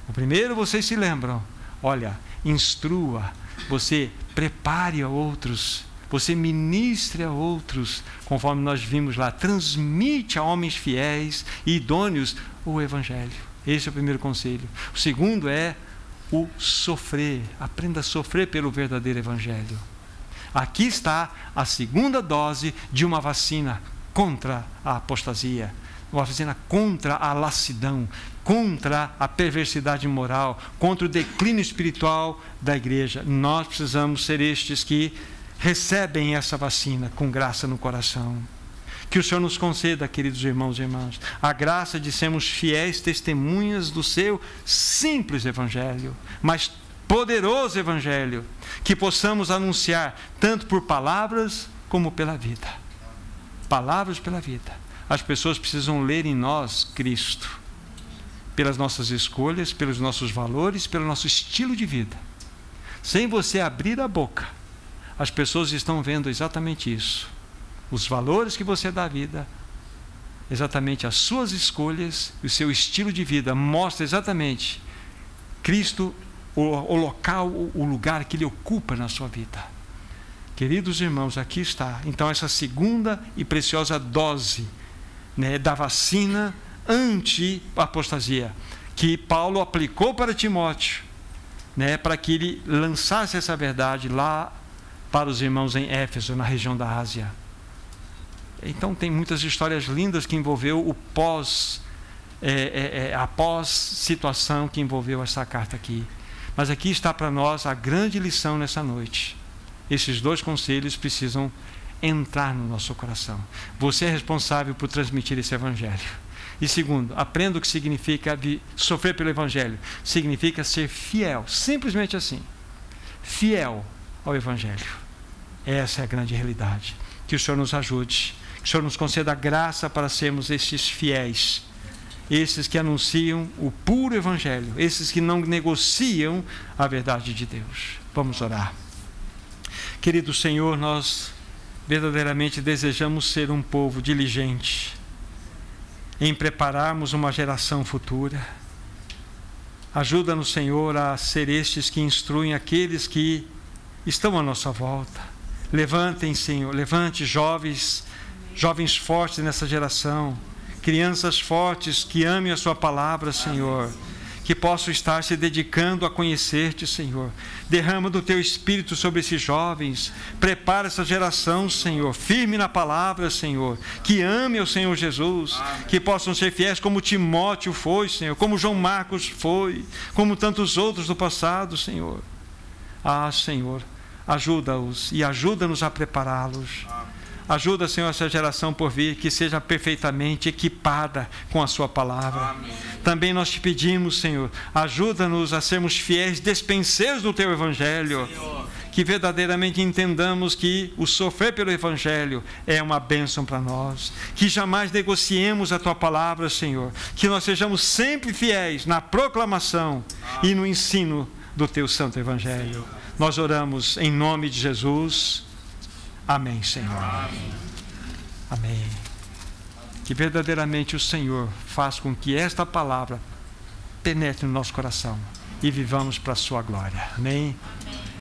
O primeiro, vocês se lembram, olha, instrua, você prepare a outros, você ministre a outros, conforme nós vimos lá, transmite a homens fiéis e idôneos o Evangelho. Esse é o primeiro conselho. O segundo é o sofrer, aprenda a sofrer pelo verdadeiro Evangelho. Aqui está a segunda dose de uma vacina contra a apostasia, uma vacina contra a lassidão, contra a perversidade moral, contra o declínio espiritual da igreja. Nós precisamos ser estes que recebem essa vacina com graça no coração. Que o Senhor nos conceda, queridos irmãos e irmãs, a graça de sermos fiéis testemunhas do seu simples evangelho, mas poderoso evangelho, que possamos anunciar tanto por palavras como pela vida. Palavras pela vida. As pessoas precisam ler em nós Cristo pelas nossas escolhas, pelos nossos valores, pelo nosso estilo de vida. Sem você abrir a boca, as pessoas estão vendo exatamente isso. Os valores que você dá à vida, exatamente as suas escolhas, o seu estilo de vida mostra exatamente Cristo, o, o local, o lugar que ele ocupa na sua vida. Queridos irmãos, aqui está. Então, essa segunda e preciosa dose né, da vacina anti-apostasia, que Paulo aplicou para Timóteo, né, para que ele lançasse essa verdade lá para os irmãos em Éfeso, na região da Ásia. Então tem muitas histórias lindas que envolveu o pós, é, é, é, a pós-situação que envolveu essa carta aqui. Mas aqui está para nós a grande lição nessa noite. Esses dois conselhos precisam entrar no nosso coração. Você é responsável por transmitir esse evangelho. E segundo, aprenda o que significa sofrer pelo Evangelho. Significa ser fiel, simplesmente assim. Fiel ao Evangelho. Essa é a grande realidade. Que o Senhor nos ajude. Que o Senhor nos conceda graça para sermos esses fiéis. Esses que anunciam o puro Evangelho. Esses que não negociam a verdade de Deus. Vamos orar. Querido Senhor, nós verdadeiramente desejamos ser um povo diligente em prepararmos uma geração futura. Ajuda-nos, Senhor, a ser estes que instruem aqueles que estão à nossa volta. Levantem, Senhor, levante jovens, jovens fortes nessa geração, crianças fortes que amem a Sua palavra, Senhor que possam estar se dedicando a conhecer-te, Senhor. Derrama do teu espírito sobre esses jovens. Prepara essa geração, Senhor, firme na palavra, Senhor. Que ame o Senhor Jesus. Amém. Que possam ser fiéis como Timóteo foi, Senhor. Como João Marcos foi. Como tantos outros do passado, Senhor. Ah, Senhor, ajuda-os e ajuda-nos a prepará-los. Ajuda, Senhor, essa geração por vir que seja perfeitamente equipada com a Sua palavra. Amém. Também nós te pedimos, Senhor, ajuda-nos a sermos fiéis despenseiros do Teu Evangelho. Senhor. Que verdadeiramente entendamos que o sofrer pelo Evangelho é uma bênção para nós. Que jamais negociemos a Tua palavra, Senhor. Que nós sejamos sempre fiéis na proclamação Amém. e no ensino do Teu Santo Evangelho. Senhor. Nós oramos em nome de Jesus. Amém, Senhor. Amém. Amém. Que verdadeiramente o Senhor faz com que esta palavra penetre no nosso coração e vivamos para a sua glória. Amém.